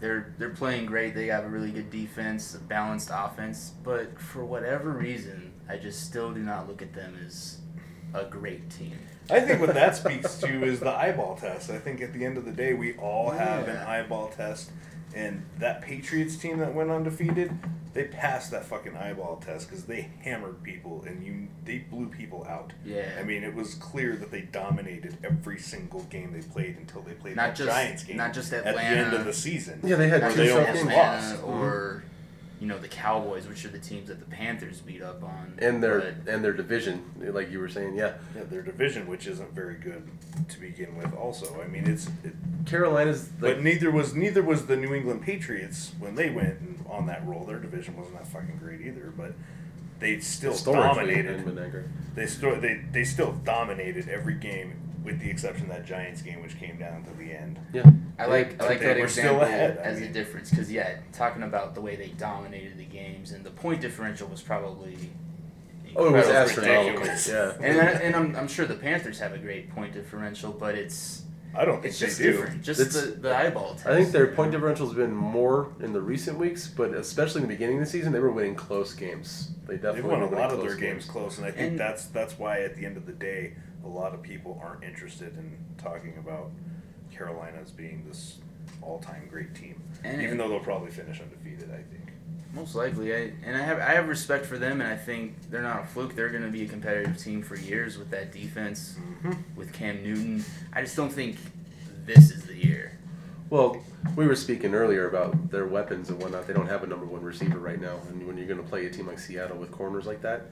Speaker 4: They're they're playing great. They have a really good defense, a balanced offense. But for whatever reason, I just still do not look at them as a great team.
Speaker 3: I think what that speaks to is the eyeball test. I think at the end of the day, we all have an eyeball test, and that Patriots team that went undefeated, they passed that fucking eyeball test because they hammered people and you they blew people out.
Speaker 4: Yeah.
Speaker 3: I mean, it was clear that they dominated every single game they played until they played
Speaker 4: Not
Speaker 3: that
Speaker 4: just-
Speaker 3: Giants game
Speaker 4: not just Atlanta.
Speaker 3: at the end of the season.
Speaker 2: Yeah, they had two
Speaker 3: they
Speaker 2: tough
Speaker 3: almost
Speaker 2: games.
Speaker 3: lost.
Speaker 4: Atlanta or mm-hmm. You know the Cowboys, which are the teams that the Panthers beat up on.
Speaker 2: and their
Speaker 4: But-
Speaker 2: and their division, like you were saying, yeah.
Speaker 3: Yeah, their division, which isn't very good to begin with. Also, I mean, it's. It,
Speaker 2: Carolina's like
Speaker 3: but neither was neither was the New England Patriots when they went and on that roll. Their division wasn't that fucking great either, but they still dominated.
Speaker 2: hadn't been that great.
Speaker 3: They still they, they still dominated every game, with the exception of that Giants game, which came down to the end.
Speaker 2: Yeah.
Speaker 4: I like I like
Speaker 3: They
Speaker 4: that
Speaker 3: were still
Speaker 4: example
Speaker 3: ahead, I
Speaker 4: as a difference because yeah, talking about the way they dominated the games and the point differential was probably.
Speaker 2: Oh, it was astronomical. Yeah.
Speaker 4: And, I, and I'm, I'm sure the Panthers have a great point differential, but it's
Speaker 3: I don't think
Speaker 4: it's just
Speaker 3: they do.
Speaker 4: different. Just
Speaker 2: It's-
Speaker 4: the, the eyeball test.
Speaker 2: I think their point differential's been more in the recent weeks, but especially in the beginning of the season, they were winning close games. They
Speaker 3: They've
Speaker 2: definitely
Speaker 3: won a lot of
Speaker 2: close
Speaker 3: their games close, and I think
Speaker 4: And-
Speaker 3: that's that's why at the end of the day, a lot of people aren't interested in talking about Carolina as being this all-time great team,
Speaker 4: And-
Speaker 3: even though they'll probably finish undefeated. I think.
Speaker 4: Most likely, I, and I have I have respect for them, and I think they're not a fluke. They're going to be a competitive team for years with that defense, mm-hmm. with Cam Newton. I just don't think this is the year.
Speaker 2: Well, we were speaking earlier about their weapons and whatnot. They don't have a number one receiver right now, and when you're going to play a team like Seattle with corners like that,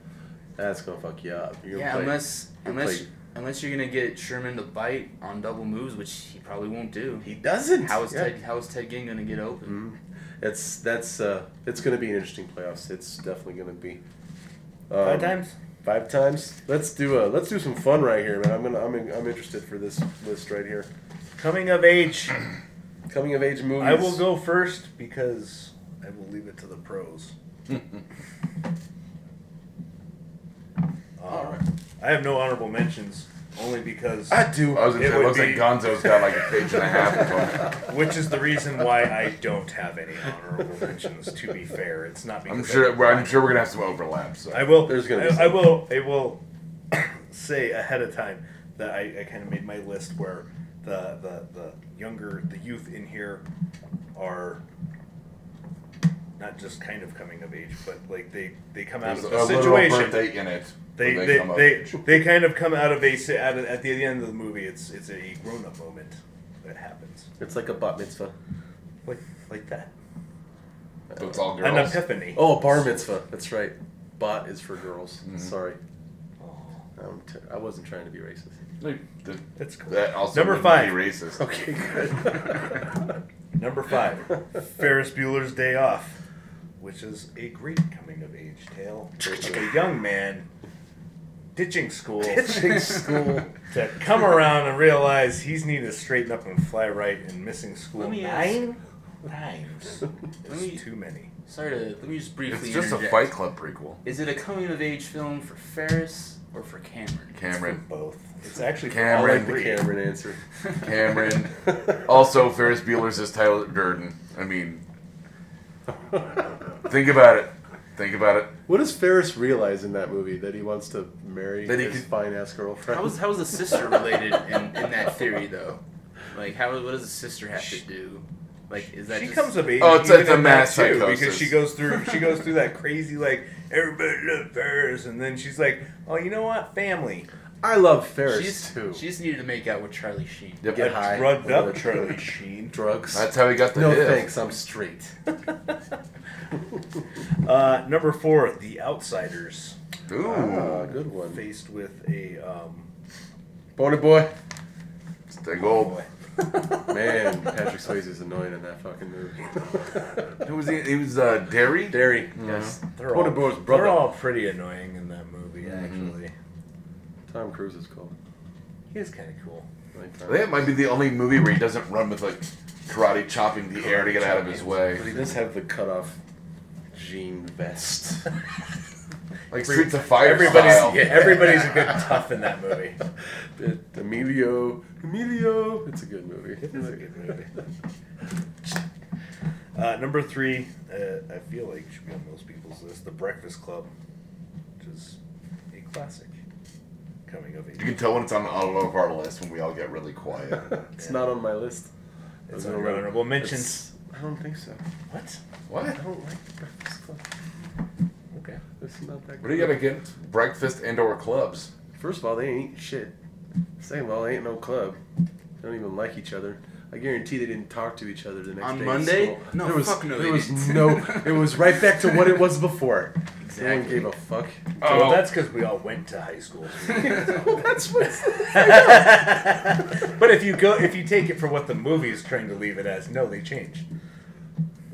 Speaker 2: that's going to fuck you up. You're
Speaker 4: Yeah,
Speaker 2: play-
Speaker 4: unless
Speaker 2: you
Speaker 4: unless
Speaker 2: play-
Speaker 4: unless you're going to get Sherman to bite on double moves, which he probably won't do.
Speaker 2: he doesn't.
Speaker 4: How is
Speaker 2: Yeah.
Speaker 4: Ted How is Ted Ginn going to get open?
Speaker 2: Mhm. It's that's uh, it's going to be an interesting playoffs. It's definitely going to be.
Speaker 3: Five
Speaker 2: Um,
Speaker 3: times.
Speaker 2: Five times. Let's do a let's do some fun right here, man. I'm gonna I'm in, I'm interested for this list right here.
Speaker 3: Coming of age.
Speaker 2: Coming of age movies.
Speaker 3: I will go first because I will leave it to the pros.
Speaker 4: All right.
Speaker 3: I have no honorable mentions, only because,
Speaker 2: I do.
Speaker 5: I was gonna
Speaker 3: It
Speaker 5: say, it
Speaker 3: would
Speaker 5: looks like Gonzo's got like a page and a half of them.
Speaker 3: which is the reason why I don't have any honorable mentions. To be fair, it's not because
Speaker 5: I'm sure.
Speaker 3: don't
Speaker 5: Well, I'm sure we're gonna have some overlap. So
Speaker 3: I will.
Speaker 2: There's gonna be
Speaker 3: I,
Speaker 2: some.
Speaker 3: I will. I will say ahead of time that I, I kind of made my list where the, the the younger the youth in here are not just kind of coming of age, but like they they come out
Speaker 5: there's
Speaker 3: of
Speaker 5: a
Speaker 3: a
Speaker 5: literal
Speaker 3: situation.
Speaker 5: birthday in it.
Speaker 3: They
Speaker 5: when
Speaker 3: they they, they kind of come out of a si- at, at the end of the movie. It's it's a grown up moment that happens
Speaker 2: It's like a bat mitzvah.
Speaker 3: like like that.
Speaker 5: So it's all girls.
Speaker 3: An epiphany.
Speaker 2: Oh, a bar mitzvah. That's right. Bot is for girls.
Speaker 5: Mhm.
Speaker 2: Sorry. I'm t- I wasn't trying to be racist.
Speaker 5: Like, th-
Speaker 3: That's cool.
Speaker 5: That also
Speaker 3: Number five.
Speaker 5: Be racist.
Speaker 2: Okay, good.
Speaker 3: Number five, Ferris Bueller's Day Off, which is a great coming of age tale of a young man ditching school
Speaker 2: Ditching school.
Speaker 3: to come around and realize he's needed to straighten up and fly right and missing school
Speaker 4: Let me ask-
Speaker 3: nine times.
Speaker 4: Let me-
Speaker 3: It's too many.
Speaker 4: Sorry to let me just briefly.
Speaker 5: It's just a
Speaker 4: interject.
Speaker 5: Fight Club prequel.
Speaker 4: Is it a coming of age film for Ferris or for Cameron?
Speaker 5: Cameron.
Speaker 3: Both. It's actually for
Speaker 2: I
Speaker 3: all
Speaker 5: Cameron.
Speaker 2: like the. Cameron answer.
Speaker 5: Cameron. also, Ferris Bueller's is Tyler Durden. I mean, think about it. Think about it.
Speaker 2: What does Ferris realize in that movie that he wants to marry
Speaker 5: That he
Speaker 2: his
Speaker 5: could-
Speaker 2: fine ass girlfriend?
Speaker 4: How is how is the sister related in, in that theory though? Like how what does the sister have to do? Like is that
Speaker 3: she
Speaker 4: just,
Speaker 3: comes of age.
Speaker 5: Oh, it's-
Speaker 3: even
Speaker 5: it's a
Speaker 3: in
Speaker 5: mass
Speaker 3: too,
Speaker 5: psychosis.
Speaker 3: because she goes through she goes through that crazy like everybody love Ferris, and then she's like, oh, you know what, family,
Speaker 2: I love Ferris
Speaker 4: She's,
Speaker 2: too.
Speaker 4: she just needed to make out with Charlie Sheen.
Speaker 5: Yep.
Speaker 2: Get
Speaker 3: a
Speaker 2: high.
Speaker 3: drugged up Charlie Sheen.
Speaker 2: Drugs.
Speaker 5: That's how he got the
Speaker 2: no
Speaker 5: hit.
Speaker 2: thanks. I'm straight.
Speaker 3: Uh, number four, The Outsiders,
Speaker 5: Ooh.
Speaker 2: Ah, good one.
Speaker 3: faced with a um,
Speaker 2: Ponyboy.
Speaker 5: Stay gold.
Speaker 2: Man, Patrick Swayze is annoying in that fucking movie.
Speaker 5: Who was he? He was uh, Darry.
Speaker 2: Darry. Yes.
Speaker 3: They're
Speaker 2: Boney
Speaker 3: all,
Speaker 2: boy's
Speaker 3: they're all pretty annoying in that movie.
Speaker 5: Mhm.
Speaker 3: Actually,
Speaker 2: Tom Cruise is cool.
Speaker 3: he is kind of cool.
Speaker 2: I like
Speaker 5: I
Speaker 2: Tom
Speaker 5: think it might be the only movie where he doesn't run with like karate chopping the air to get out of his way.
Speaker 2: But he does have the cut off jean vest.
Speaker 5: Like Streets of Fire
Speaker 3: Everybody's
Speaker 5: style.
Speaker 2: Yeah.
Speaker 3: everybody's a good tough in that movie.
Speaker 2: It- Emilio. Emilio. It's a good movie.
Speaker 3: It is a good movie. Uh, number three, uh, I feel like should be on most people's list, The Breakfast Club, which is a classic coming of age.
Speaker 5: You can tell when it's on all of our list when we all get really quiet.
Speaker 2: It's
Speaker 3: Yeah.
Speaker 2: not on my list.
Speaker 3: It's
Speaker 2: I
Speaker 3: on
Speaker 2: don't
Speaker 3: your
Speaker 2: know.
Speaker 3: honorable mentions.
Speaker 2: It's- I don't think so.
Speaker 3: What?
Speaker 5: What?
Speaker 2: I don't like the Breakfast Club.
Speaker 3: Okay.
Speaker 2: It's not that
Speaker 5: What do you got against breakfast and or clubs?
Speaker 2: First of all, they ain't shit. Second of all, they ain't no club. They don't even like each other. I guarantee they didn't talk to each other the next
Speaker 4: On
Speaker 2: day. at
Speaker 4: Monday?
Speaker 2: school.
Speaker 4: No,
Speaker 2: there was,
Speaker 4: fuck no,
Speaker 2: There
Speaker 4: they
Speaker 2: was
Speaker 4: didn't.
Speaker 2: no. It was right back to what it was before. No one gave a fuck.
Speaker 3: Well,
Speaker 5: Oh,
Speaker 3: that's because we all went to high school.
Speaker 2: well, That's what.
Speaker 3: but if you go, if you take it for what the movie is trying to leave it as, no, they changed.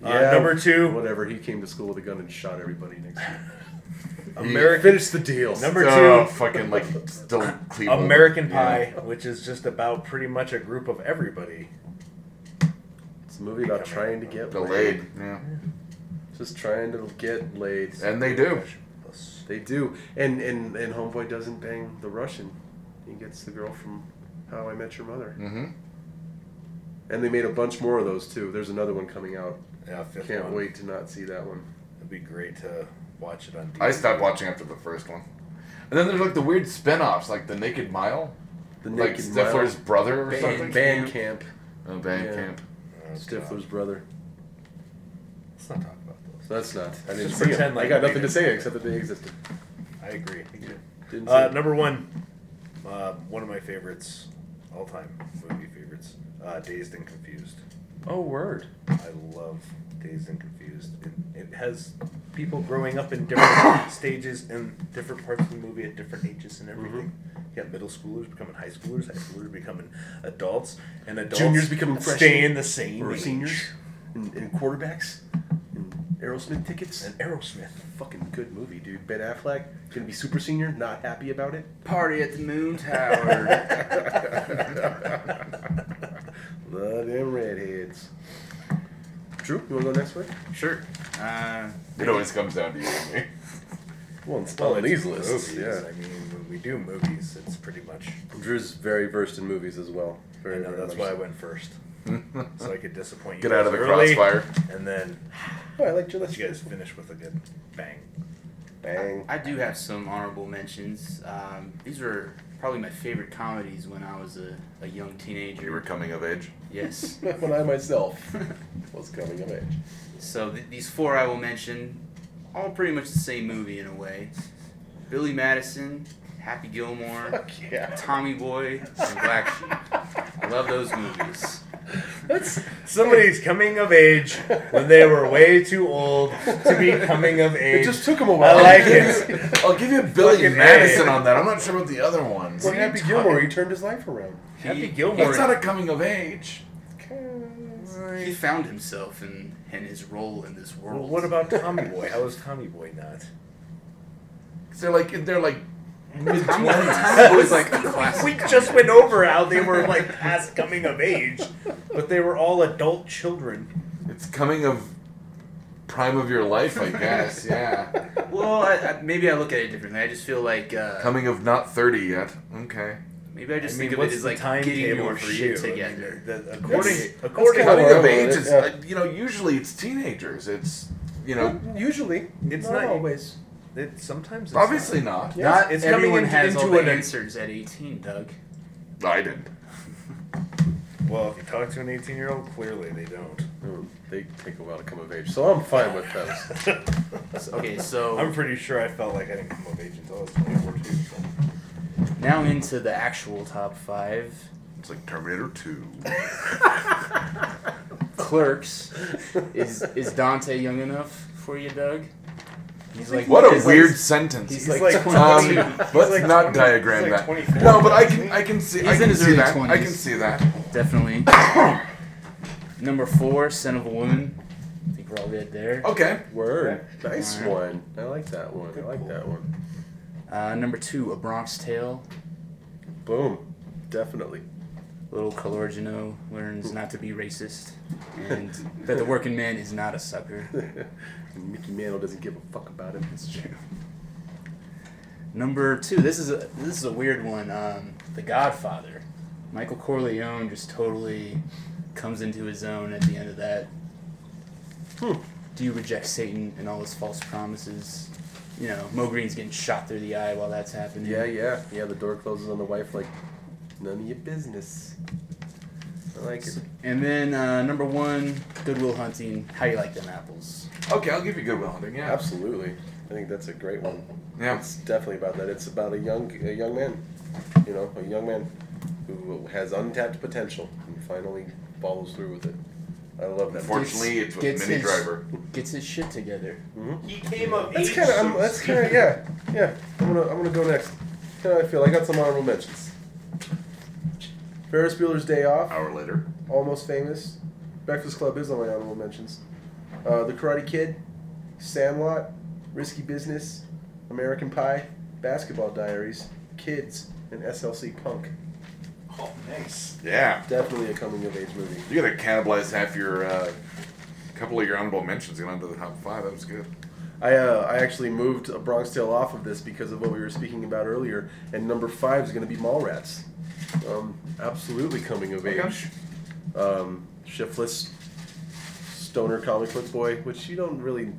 Speaker 3: Uh,
Speaker 2: Yeah,
Speaker 3: number two,
Speaker 2: Whatever. He came to school with a gun and shot everybody next year.
Speaker 3: American
Speaker 2: Finished the deal.
Speaker 3: Number
Speaker 5: oh,
Speaker 3: two,
Speaker 5: fucking like still Cleveland.
Speaker 3: American
Speaker 5: Yeah.
Speaker 3: Pie, which is just about pretty much a group of everybody.
Speaker 2: It's a movie about trying to get laid.
Speaker 5: Delayed. Yeah.
Speaker 2: Just trying to get laid.
Speaker 5: And they do.
Speaker 2: They do. And and and homeboy doesn't bang the Russian. He gets the girl from How I Met Your Mother.
Speaker 5: Mm-hmm.
Speaker 2: And they made a bunch more of those too. There's another one coming out.
Speaker 3: Yeah, fifth
Speaker 2: Can't
Speaker 3: one.
Speaker 2: wait to not see that one.
Speaker 3: It'd be great to watch it on. DVD.
Speaker 5: I stopped watching after the first one. And then there's like the weird spin-offs, like the Naked Mile,
Speaker 2: The
Speaker 5: like
Speaker 2: Naked
Speaker 5: Stifler's
Speaker 2: Mile.
Speaker 5: brother or
Speaker 4: Band-
Speaker 5: something.
Speaker 2: Band Camp.
Speaker 5: Oh, Band
Speaker 2: Yeah.
Speaker 5: Camp.
Speaker 3: Oh, God.
Speaker 2: Stifler's brother.
Speaker 3: Let's not talk about those.
Speaker 2: That's not. I didn't
Speaker 3: Just
Speaker 2: see 'em.
Speaker 3: pretend like
Speaker 2: I got nothing to say except that they existed.
Speaker 3: I agree.
Speaker 2: Didn't
Speaker 3: Uh, number one, uh, one of my favorites, all-time movie favorites, uh, Dazed and Confused.
Speaker 2: Oh, word.
Speaker 3: I love Dazed and Confused. It, it has people growing up in different stages and different parts of the movie at different ages and everything. Mm-hmm. You got middle schoolers becoming high schoolers, high schoolers becoming adults, and adults
Speaker 2: Juniors becoming freshmen.
Speaker 3: staying the same
Speaker 2: Or
Speaker 3: age.
Speaker 2: seniors. And, and quarterbacks. And Aerosmith tickets.
Speaker 3: And Aerosmith.
Speaker 2: Fucking good movie, dude. Ben Affleck gonna be super senior, not happy about it.
Speaker 4: Party at the Moon Tower.
Speaker 2: Love them redheads. Drew, you wanna go next week?
Speaker 4: sure. Uh,
Speaker 5: It always comes down to you and me.
Speaker 2: Well, it's
Speaker 3: Well,
Speaker 2: on
Speaker 3: it's
Speaker 2: these lists.
Speaker 3: movies.
Speaker 2: Yeah.
Speaker 3: I mean, when we do movies, it's pretty much.
Speaker 2: Drew's very versed in movies as well.
Speaker 3: I
Speaker 2: Very,
Speaker 3: know
Speaker 2: very
Speaker 3: that's
Speaker 2: much
Speaker 3: why I
Speaker 2: so.
Speaker 3: went first, so I could disappoint you.
Speaker 5: Get out
Speaker 3: guys
Speaker 5: of the
Speaker 3: early,
Speaker 5: crossfire.
Speaker 3: and then
Speaker 2: Oh, I like to
Speaker 3: let
Speaker 2: list.
Speaker 3: you guys finish with a good bang.
Speaker 2: Bang.
Speaker 4: I do have some honorable mentions. Um, these were probably my favorite comedies when I was a, a young teenager.
Speaker 5: You were coming of age.
Speaker 4: Yes.
Speaker 2: when I myself was coming of age.
Speaker 4: So th- these four I will mention, all pretty much the same movie in a way. Billy Madison, Happy Gilmore,
Speaker 2: Fuck yeah.
Speaker 4: Tommy Boy, and Black Sheep. I love those movies.
Speaker 2: That's
Speaker 3: Somebody's coming of age when they were way too old to be coming of age.
Speaker 2: it just took them a while.
Speaker 3: I like it.
Speaker 5: I'll give you Billy
Speaker 3: Fucking
Speaker 5: Madison
Speaker 3: A.
Speaker 5: on that. I'm not sure about the other ones.
Speaker 2: Well, Happy Gilmore, he turned his life around.
Speaker 3: Happy Gilmore.
Speaker 5: It's not a coming of age.
Speaker 4: he found himself in, in his role in this
Speaker 3: Well,
Speaker 4: world.
Speaker 3: what about Tommy Boy? How is Tommy Boy not?
Speaker 5: They're like they're like mid
Speaker 4: Tommy,
Speaker 5: twenties.
Speaker 4: Tommy Boy's like a classic.
Speaker 3: We just went over how they were like past coming of age, but they were all adult children.
Speaker 5: It's coming of prime of your life, I guess. Yeah.
Speaker 4: Well, I, I, maybe I look at it differently. I just feel like uh,
Speaker 5: Coming of not thirty yet. Okay.
Speaker 4: maybe I just
Speaker 3: I mean,
Speaker 4: think of
Speaker 3: what's
Speaker 4: it as
Speaker 3: the
Speaker 4: like getting
Speaker 3: timetable
Speaker 4: your
Speaker 3: for
Speaker 4: shit
Speaker 3: you? I mean,
Speaker 4: together.
Speaker 3: the- the- according
Speaker 2: That's-
Speaker 3: according
Speaker 2: that's
Speaker 5: Coming
Speaker 2: kinda
Speaker 5: of
Speaker 2: what
Speaker 5: age
Speaker 2: it
Speaker 5: is,
Speaker 2: is, yeah.
Speaker 5: uh, you know, usually it's teenagers. It's, you know,
Speaker 2: Usually,
Speaker 3: It's
Speaker 2: not
Speaker 3: not-
Speaker 2: always.
Speaker 3: It, sometimes it's
Speaker 5: obviously
Speaker 3: not.
Speaker 5: not.
Speaker 2: Yeah.
Speaker 4: Not
Speaker 3: it's coming
Speaker 4: everyone
Speaker 3: into-
Speaker 4: has all
Speaker 3: into
Speaker 4: the
Speaker 3: an-
Speaker 4: answers at 18, Doug.
Speaker 5: I didn't.
Speaker 3: Well, if you talk to an 18 year old, clearly they don't.
Speaker 2: Mm, They take a while to come of age, so I'm fine with those.
Speaker 4: Okay, so
Speaker 3: I'm pretty sure I felt like I didn't come of age until I was 24 too. So.
Speaker 4: now into the actual top five.
Speaker 5: It's like Terminator Two.
Speaker 4: Clerks. Is is Dante young enough for you, Doug? He's like
Speaker 5: What a
Speaker 4: he's
Speaker 5: weird
Speaker 4: Like,
Speaker 5: sentence.
Speaker 4: he's
Speaker 3: He's
Speaker 4: like,
Speaker 3: like
Speaker 4: 22.
Speaker 5: Um,
Speaker 3: He's
Speaker 5: let's
Speaker 3: like
Speaker 5: not
Speaker 3: 20
Speaker 5: diagram
Speaker 3: he's like
Speaker 5: that.
Speaker 3: 24.
Speaker 5: No, but I can I can see I
Speaker 4: He's in
Speaker 5: can
Speaker 4: his
Speaker 5: see
Speaker 4: early
Speaker 5: that. I can see that.
Speaker 4: Definitely. Number four, Scent of a Woman. I think we're all good there.
Speaker 5: Okay.
Speaker 2: Word. Nice
Speaker 4: Alright.
Speaker 2: one. I like that one. I like that one.
Speaker 4: Uh, number two, A Bronx Tale.
Speaker 2: Boom. Definitely.
Speaker 4: Little Calogero learns not to be racist, and that the working man is not a sucker.
Speaker 2: Mickey Mantle doesn't give a fuck about him.
Speaker 4: That's true. Number two, this is a this is a weird one. Um, the Godfather. Michael Corleone just totally comes into his own at the end of that.
Speaker 2: Hmm.
Speaker 4: Do you reject Satan and all his false promises? You know, Moe Greene's getting shot through the eye while that's happening.
Speaker 2: Yeah, yeah, yeah. The door closes on the wife like none of your business. I like it.
Speaker 4: And then uh, number one, Goodwill Hunting. How you like them apples?
Speaker 5: Okay, I'll give you Goodwill Hunting. Yeah.
Speaker 2: Absolutely. I think that's a great one.
Speaker 5: Yeah.
Speaker 2: It's definitely about that. It's about a young a young man. You know, a young man who has untapped potential and finally follows through with it. I love that. movie.
Speaker 5: Unfortunately, it's with
Speaker 4: Gets
Speaker 5: Minnie
Speaker 4: his-
Speaker 5: Driver.
Speaker 4: Gets his shit together.
Speaker 3: He came up.
Speaker 2: That's kind of.
Speaker 3: so to
Speaker 2: That's kind of. Yeah, yeah. I'm gonna. I'm gonna go next. How I feel. I got some honorable mentions. Ferris Bueller's Day Off.
Speaker 5: Hour later.
Speaker 2: Almost Famous. Breakfast Club is on my honorable mentions. Uh, the Karate Kid, Sandlot, Risky Business, American Pie, Basketball Diaries, Kids, and SLC Punk.
Speaker 3: Oh, nice.
Speaker 5: Yeah.
Speaker 2: Definitely a coming of age movie.
Speaker 5: You gotta cannibalize half your, uh, couple of your honorable mentions, and get onto the top five. That was good.
Speaker 2: I uh, I actually moved a Bronx Tale off of this because of what we were speaking about earlier, and number five is going to be Mallrats. Um, absolutely coming of
Speaker 5: Okay.
Speaker 2: age. Um, shiftless stoner comic book boy, which you don't really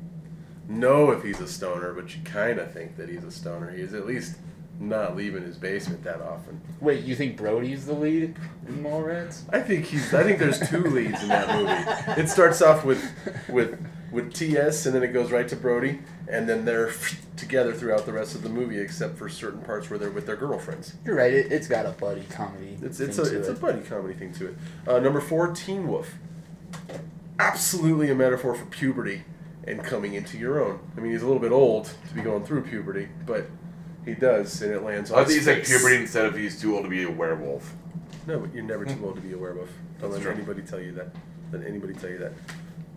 Speaker 2: know if he's a stoner, but you kind of think that he's a stoner. He's at least not leaving his basement that often.
Speaker 4: Wait, you think Brodie's the lead in Mallrats?
Speaker 2: I think he's. I think there's two leads in that movie. It starts off with with with TS, and then it goes right to Brodie, and then they're together throughout the rest of the movie, except for certain parts where they're with their girlfriends.
Speaker 4: You're right. It, it's got a buddy comedy.
Speaker 2: It's it's
Speaker 4: thing
Speaker 2: a
Speaker 4: to
Speaker 2: it's a buddy comedy thing to it. Uh, number four, Teen Wolf. Absolutely a metaphor for puberty and coming into your own. I mean, he's a little bit old to be going through puberty, but he does, and it lands on
Speaker 5: I
Speaker 2: his
Speaker 5: think he's like puberty instead of he's too old to be a werewolf.
Speaker 2: No, but you're never too old to be a werewolf. Don't
Speaker 5: That's
Speaker 2: let
Speaker 5: true.
Speaker 2: anybody tell you that. Let anybody tell you that.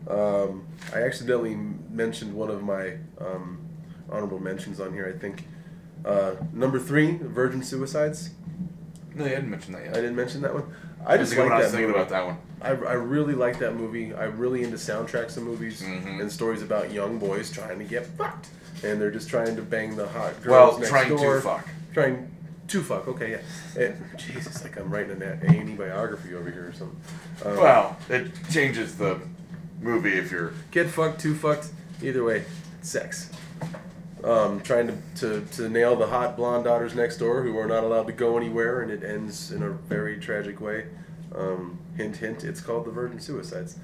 Speaker 2: Um, I accidentally mentioned one of my um, honorable mentions on here. I think uh, number three, Virgin Suicides.
Speaker 5: No, you hadn't mentioned that yet.
Speaker 2: I didn't mention that one. I just like
Speaker 5: one. I was thinking
Speaker 2: movie.
Speaker 5: about that one.
Speaker 2: I, I really like that movie. I'm really into soundtracks of movies
Speaker 5: Mhm.
Speaker 2: and stories about young boys trying to get fucked, and they're just trying to bang the hot girls
Speaker 5: Well,
Speaker 2: next
Speaker 5: trying
Speaker 2: door.
Speaker 5: to fuck.
Speaker 2: Trying to fuck. Okay, yeah. Eh, Jesus, like I'm writing an A and E biography over here or something. Um,
Speaker 5: Well, it changes the movie if you're.
Speaker 2: get fucked, too fucked. Either way, sex. Um, trying to, to, to nail the hot blonde daughters next door who are not allowed to go anywhere, and it ends in a very tragic way. Um, hint, hint, it's called The Virgin Suicides.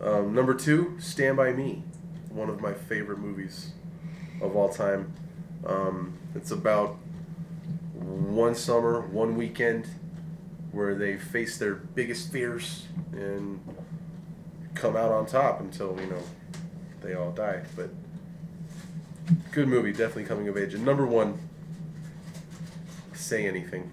Speaker 2: Um, number two, Stand By Me, one of my favorite movies of all time. Um, it's about one summer, one weekend, where they face their biggest fears and come out on top until you know they all die. But good movie, definitely coming of age. And number one, say anything.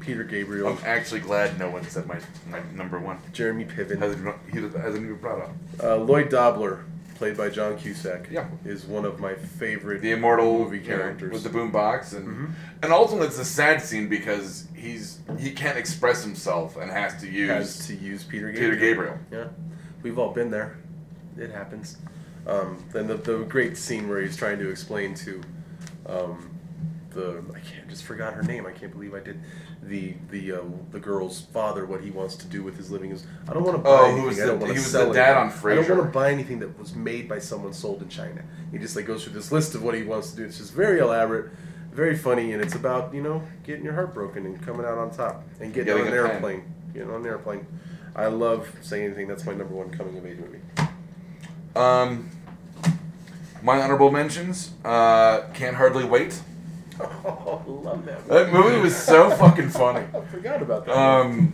Speaker 2: Peter Gabriel,
Speaker 5: I'm actually glad no one said my, my number one.
Speaker 2: Jeremy Piven,
Speaker 5: Hasn't, he hasn't even brought up.
Speaker 2: uh, Lloyd Dobler, played by John Cusack,
Speaker 5: Yeah.
Speaker 2: is one of my favorite
Speaker 5: The immortal
Speaker 2: movie
Speaker 5: you know,
Speaker 2: characters.
Speaker 5: with the boombox, and
Speaker 2: Mhm.
Speaker 5: and ultimately it's a sad scene because he's he can't express himself and has to use
Speaker 2: has to use Peter Gabriel.
Speaker 5: Peter Gabriel.
Speaker 2: Yeah, we've all been there. It happens. Um, then the, the great scene where he's trying to explain to um, the I can't just forgot her name. I can't believe I did. The the uh, the girl's father what he wants to do with his living is I don't want to buy
Speaker 5: Oh, who
Speaker 2: anything.
Speaker 5: was
Speaker 2: I don't
Speaker 5: the-
Speaker 2: want
Speaker 5: he
Speaker 2: to
Speaker 5: was
Speaker 2: sell
Speaker 5: the dad
Speaker 2: anything.
Speaker 5: on
Speaker 2: I don't
Speaker 5: Frasier.
Speaker 2: want to buy anything that was made by someone sold in China. He just like goes through this list of what he wants to do. It's just very elaborate, very funny, and it's about you know getting your heart broken and coming out on top and getting,
Speaker 5: Getting
Speaker 2: on an
Speaker 5: a pen.
Speaker 2: airplane. Getting on an airplane. I love saying anything. That's my number one coming of age movie.
Speaker 5: Um, my honorable mentions. Uh, can't hardly wait.
Speaker 2: Oh, love that.
Speaker 5: That movie was so fucking funny.
Speaker 2: I forgot about that.
Speaker 5: Um,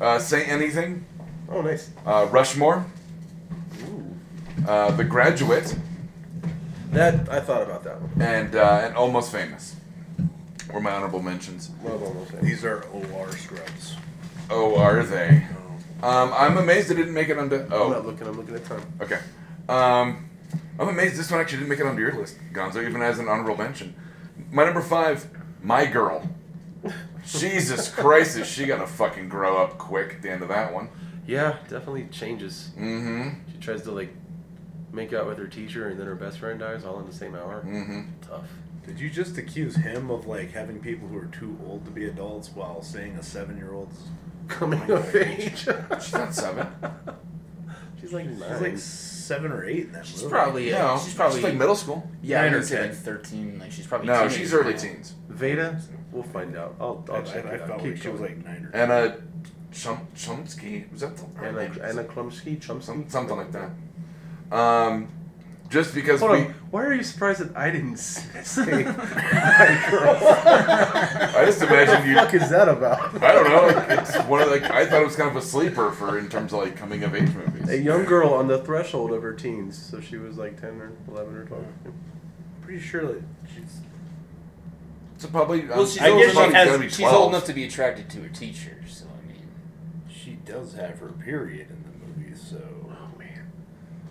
Speaker 5: uh, say anything.
Speaker 2: oh, nice.
Speaker 5: Uh, Rushmore.
Speaker 2: Ooh.
Speaker 5: Uh, the Graduate.
Speaker 2: That I thought about that one.
Speaker 5: And uh, and Almost Famous. Were my honorable mentions.
Speaker 2: Love almost. These.
Speaker 3: These are OR scrubs.
Speaker 5: Oh, are they? Um, I'm amazed it didn't make it onto. Oh.
Speaker 2: I'm not looking. I'm looking at time.
Speaker 5: okay. Um, I'm amazed this one actually didn't make it onto your list, Gonzo, even as an honorable mention. My number five, My Girl. Jesus Christ, is she gonna fucking grow up quick at the end of that one?
Speaker 2: Yeah, definitely changes.
Speaker 5: Mm-hmm.
Speaker 2: She tries to like make out with her teacher, and then her best friend dies all in the same hour.
Speaker 5: Mm-hmm.
Speaker 2: Tough.
Speaker 3: Did you just accuse him of like having people who are too old to be adults while saying a seven-year-old's?
Speaker 2: Coming of age.
Speaker 5: She's not seven.
Speaker 2: She's like nine.
Speaker 3: He's like seven or eight in that
Speaker 4: She's
Speaker 3: movie.
Speaker 4: probably uh,
Speaker 5: no,
Speaker 4: she's probably
Speaker 5: like middle school.
Speaker 4: yeah,
Speaker 3: nine
Speaker 4: I
Speaker 3: or
Speaker 4: would say like
Speaker 3: 10.
Speaker 4: thirteen. Like she's probably
Speaker 5: No,
Speaker 4: teenage
Speaker 5: she's early
Speaker 4: now.
Speaker 5: teens.
Speaker 2: Veda. We'll find out. I'll,
Speaker 3: I,
Speaker 2: I'll check
Speaker 3: I, I
Speaker 2: it out.
Speaker 3: felt
Speaker 2: Keep
Speaker 3: like she was
Speaker 2: going.
Speaker 3: like nine or.
Speaker 5: Anna Chum- Chomsky? Was that the her
Speaker 2: Anna
Speaker 5: name?
Speaker 2: Anna Chlumsky. Chumsky.
Speaker 5: Some, something like that. Um, just because
Speaker 2: Hold
Speaker 5: we.
Speaker 2: on. Why are you surprised that I didn't s- say my girl?
Speaker 5: I just imagine you.
Speaker 2: What the fuck is that about?
Speaker 5: I don't know. Like, it's one of like I thought it was kind of a sleeper for in terms of like coming of age movies.
Speaker 2: A young girl on the threshold of her teens, so she was like ten or eleven or twelve.
Speaker 3: Pretty sure that she's.
Speaker 5: So probably.
Speaker 4: Well,
Speaker 5: um,
Speaker 4: she's,
Speaker 3: I
Speaker 4: old,
Speaker 3: guess
Speaker 4: enough,
Speaker 3: she has-
Speaker 5: gotta be
Speaker 4: she's old enough to be attracted to her teacher, so I mean.
Speaker 3: She does have her period in the movie, so.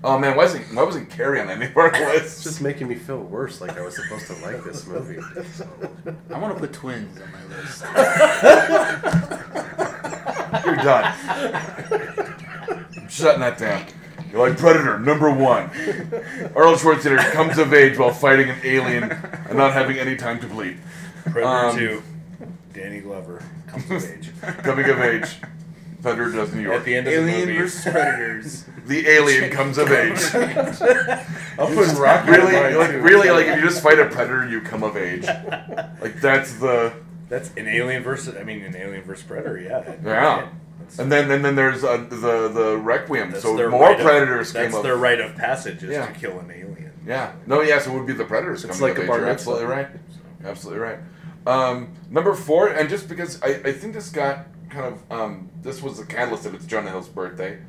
Speaker 5: Oh man, why wasn't why wasn't Carrie on any of our
Speaker 2: It's
Speaker 5: lists?
Speaker 2: just making me feel worse, like I was supposed to like this movie.
Speaker 4: I want to put twins on my list.
Speaker 5: You're done. I'm shutting that down. You're like Predator, number one. Arnold Schwarzenegger comes of age while fighting an alien and not having any time to bleed.
Speaker 3: Predator
Speaker 5: Um,
Speaker 3: 2. Danny Glover comes of age.
Speaker 5: Coming of age. Predator does New York.
Speaker 3: At
Speaker 5: York.
Speaker 3: the end of the
Speaker 4: Alien
Speaker 3: movie.
Speaker 4: versus Predators.
Speaker 5: The alien comes of age.
Speaker 2: I'm putting Rocky
Speaker 5: Really, like
Speaker 2: too.
Speaker 5: really, like if you just fight a predator, you come of age. Like that's the
Speaker 3: That's an Alien versus. I mean, an Alien versus Predator. Yeah.
Speaker 5: Yeah.
Speaker 3: That's,
Speaker 5: and then and then there's uh, the the requiem.
Speaker 3: that's
Speaker 5: so
Speaker 3: their
Speaker 5: more
Speaker 3: rite of-
Speaker 5: predators came
Speaker 3: That's
Speaker 5: of
Speaker 3: their rite of passage is
Speaker 5: Yeah.
Speaker 3: to kill an alien.
Speaker 5: Yeah. No, yes, it would be the Predators
Speaker 2: It's
Speaker 5: coming
Speaker 2: like
Speaker 5: of
Speaker 2: a
Speaker 5: age.
Speaker 2: bar
Speaker 5: You're absolutely right. Absolutely right. Um, number four, and just because I, I think this got kind of um, this was the catalyst of it's Jonah Hill's birthday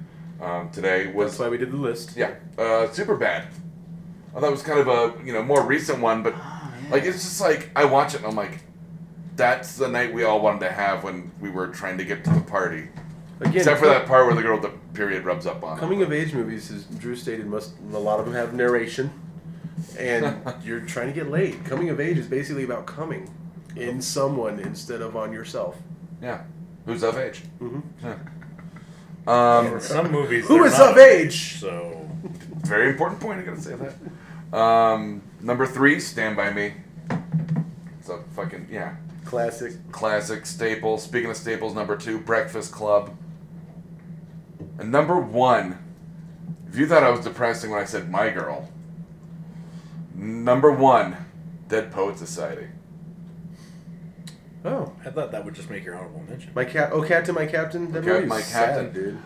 Speaker 5: um, today was
Speaker 2: That's why we did the list.
Speaker 5: yeah uh, super bad. I thought it was kind of a you know more recent one, but
Speaker 4: Oh, yeah.
Speaker 5: like it's just like I watch it and I'm like, that's the night we all wanted to have when we were trying to get to the party.
Speaker 2: Again,
Speaker 5: Except for that part where the girl with the period rubs up on.
Speaker 2: Coming of age movies, as Drew stated, must a lot of them have narration, and you're trying to get laid. Coming of age is basically about coming in someone instead of on yourself.
Speaker 5: Yeah. Who's of age?
Speaker 2: Mhm.
Speaker 5: Um,
Speaker 3: In some movies,
Speaker 2: Who
Speaker 3: not,
Speaker 2: of age?
Speaker 3: So
Speaker 5: very important point. I gotta say that. Um, number three, Stand by Me. It's a fucking yeah,
Speaker 2: Classic.
Speaker 5: classic staple. Speaking of staples, number two, Breakfast Club. And number one, if you thought I was depressing when I said My Girl, number one, Dead Poet Society.
Speaker 2: Oh,
Speaker 3: I thought that would just make your honorable mention.
Speaker 2: my cat. Oh, Captain, my Captain. That
Speaker 5: Cap-
Speaker 2: movie's
Speaker 5: My
Speaker 2: sad,
Speaker 5: Captain.
Speaker 2: dude.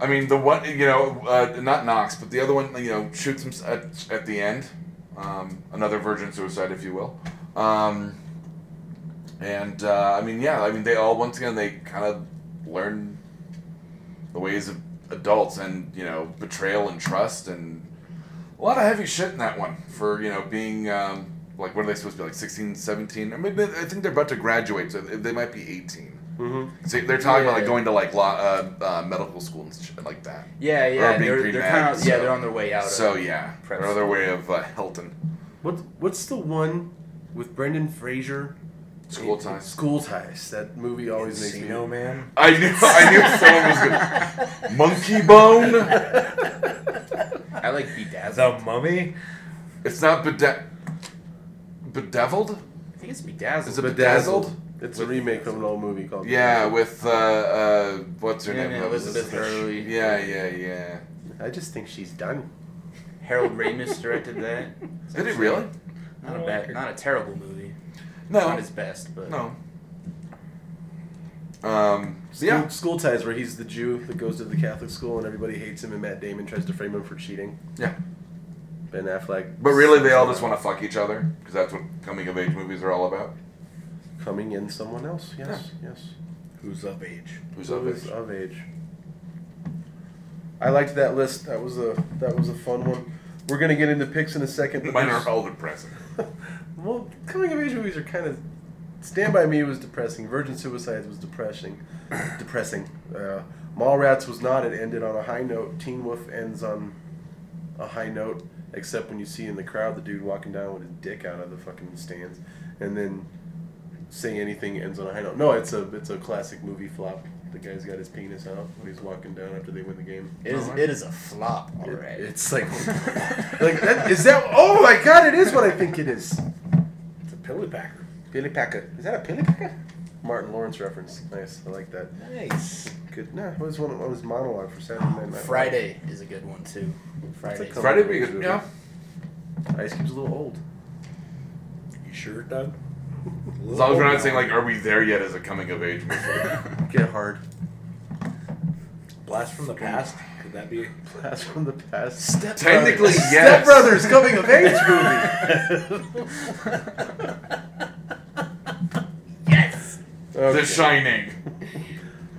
Speaker 5: I mean, the one, you know, uh, not Knox, but the other one, you know, shoots him s- at, at the end. Um, another virgin suicide, if you will. Um, and, uh, I mean, yeah, I mean, they all, once again, they kind of learn the ways of adults and, you know, betrayal and trust and a lot of heavy shit in that one for, you know, being, um, like, what are they supposed to be, like 16, 17? I mean, I think they're about to graduate, so they might be 18.
Speaker 2: Mm-hmm.
Speaker 5: So they're talking about like
Speaker 4: Yeah.
Speaker 5: going to like law, uh, uh, medical school and shit like that.
Speaker 4: Yeah, yeah.
Speaker 5: being
Speaker 4: They're, they're kind of yeah. They're on their way out.
Speaker 5: So
Speaker 4: of,
Speaker 5: yeah,
Speaker 4: prep
Speaker 5: another
Speaker 4: school.
Speaker 5: way of uh, Hilton.
Speaker 2: What What's the one with Brendan Fraser?
Speaker 5: School ties.
Speaker 2: School ties. That movie always makes me.
Speaker 3: Encino Man.
Speaker 5: I knew I knew someone was gonna Monkey Bone.
Speaker 4: I like Bedazzled.
Speaker 3: The Mummy.
Speaker 5: It's not bede- bedeviled.
Speaker 4: I think it's Bedazzled.
Speaker 5: Is it
Speaker 2: Bedazzled.
Speaker 5: Bedazzled?
Speaker 2: It's a remake of an old movie called.
Speaker 5: Yeah, with uh, uh, what's her
Speaker 4: Yeah,
Speaker 5: name?
Speaker 4: yeah, Elizabeth Hurley.
Speaker 5: Yeah, yeah, yeah.
Speaker 2: I just think she's done.
Speaker 4: Harold Ramis directed that. It's
Speaker 5: Did he really?
Speaker 4: Not a bad, not a terrible movie.
Speaker 5: No,
Speaker 4: Not his best, but
Speaker 5: no. Um,
Speaker 2: School,
Speaker 5: yeah,
Speaker 2: School ties, where he's the Jew that goes to the Catholic school and everybody hates him, and Matt Damon tries to frame him for cheating.
Speaker 5: yeah.
Speaker 2: Ben Affleck.
Speaker 5: But really, they all just want to fuck each other because that's what coming of age movies are all about.
Speaker 2: coming in someone else. Yes, yes.
Speaker 3: Who's of age?
Speaker 5: Who's
Speaker 2: Who
Speaker 5: of
Speaker 2: is
Speaker 5: age?
Speaker 2: of age. I liked that list. That was a that was a fun one. We're gonna get into picks in a second. but
Speaker 5: Mine
Speaker 2: there's-
Speaker 5: are all depressing.
Speaker 2: well, coming of age movies are kind of. Stand by Me was depressing. Virgin Suicides was depressing. depressing. Uh, Mallrats was not. It ended on a high note. Teen Wolf ends on a high note, except when you see in the crowd the dude walking down with his dick out of the fucking stands, and then Say Anything ends on a high note. No, it's a it's a classic movie flop. The guy's got his penis out when he's walking down after they win the game.
Speaker 4: it is it is a flop. All
Speaker 2: It-
Speaker 4: right.
Speaker 2: It's like, like that, is that? Oh my god! It is what I think it is.
Speaker 3: It's a pilly packer.
Speaker 2: Billy Packer. Is that a Billy Packer? Martin Lawrence reference. Nice. I like that.
Speaker 3: Nice.
Speaker 2: Good. No, it was one of his monologue for Saturday Night Live.
Speaker 4: Friday is a good one too. Friday.
Speaker 2: It's a
Speaker 5: Friday be good. Yeah.
Speaker 2: Ice Cube's a little old.
Speaker 3: You sure, Doug?
Speaker 5: As long as we're not saying like, are we there yet as a coming of age movie?
Speaker 2: Get hard.
Speaker 3: Blast from the past. Could that be?
Speaker 2: Blast from the past.
Speaker 4: Step
Speaker 5: Technically,
Speaker 4: Brothers.
Speaker 5: yes.
Speaker 2: Step Brothers coming of age movie. Okay.
Speaker 5: The Shining.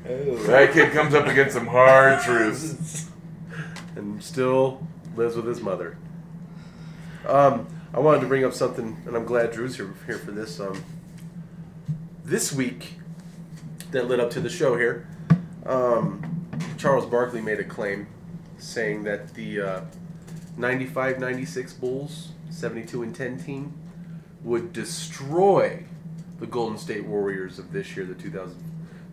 Speaker 3: Oh.
Speaker 5: That kid comes up against some hard truths.
Speaker 2: and still lives with his mother. Um, I wanted to bring up something, and I'm glad Drew's here here for this. Um, this week, that led up to the show here, um, Charles Barkley made a claim saying that the uh, 95-96 Bulls, 72 and 10 team, would destroy the Golden State Warriors of this year, the 2000,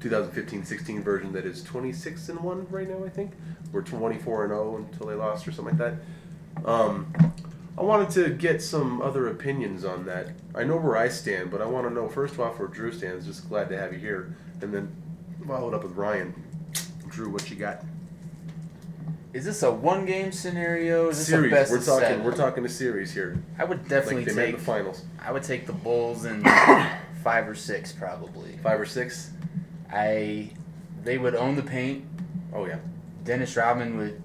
Speaker 2: 2015-16 version that is 26 and 1 right now, I think. We're 24 and 0 until they lost or something like that. Um, I wanted to get some other opinions on that. I know where I stand, but I want to know first off where Drew stands. Just glad to have you here, and then follow it up with Ryan. Drew, what you got?
Speaker 4: Is this a one game scenario? Is this
Speaker 2: series.
Speaker 4: a best
Speaker 2: we're talking.
Speaker 4: seven?
Speaker 2: We're talking a series here.
Speaker 4: I would definitely
Speaker 2: like they made
Speaker 4: take.
Speaker 2: the finals.
Speaker 4: I would take the Bulls in five or six probably.
Speaker 2: Five or six.
Speaker 4: I. They would own the paint.
Speaker 2: Oh yeah.
Speaker 4: Dennis Rodman would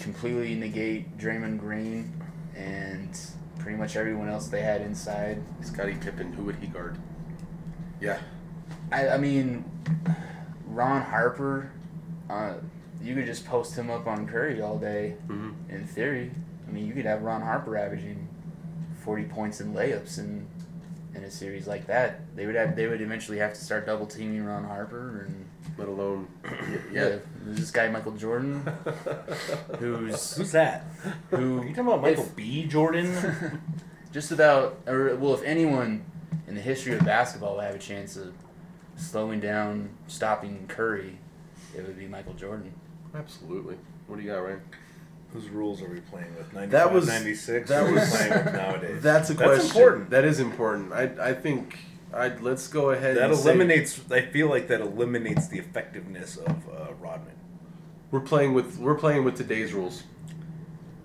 Speaker 4: completely negate Draymond Green and pretty much everyone else they had inside.
Speaker 2: Scottie Pippen. Who would he guard? Yeah.
Speaker 4: I, I mean, Ron Harper, uh, you could just post him up on Curry all day.
Speaker 2: hmm
Speaker 4: In theory, I mean, you could have Ron Harper averaging forty points in layups in in a series like that. They would have they would eventually have to start double teaming Ron Harper and
Speaker 2: Let alone.
Speaker 4: yeah, there's this guy Michael Jordan who's
Speaker 3: Who's that?
Speaker 4: who
Speaker 3: Are you talking about Michael
Speaker 4: if-
Speaker 3: B. Jordan?
Speaker 4: just about or well if anyone in the history of basketball would have a chance of slowing down stopping Curry, it would be Michael Jordan.
Speaker 2: Absolutely. What do you got, Ryan?
Speaker 3: Whose rules are we playing with? 95,
Speaker 2: That was-
Speaker 3: 96?
Speaker 2: that
Speaker 3: Or are we
Speaker 2: was-
Speaker 3: playing with nowadays.
Speaker 2: That's a
Speaker 3: That's
Speaker 2: question.
Speaker 3: important.
Speaker 2: That is important. I I think. I let's go ahead.
Speaker 3: That
Speaker 2: and say
Speaker 3: eliminates. I feel like that eliminates the effectiveness of uh, Rodman.
Speaker 2: we're playing with we're playing with today's rules.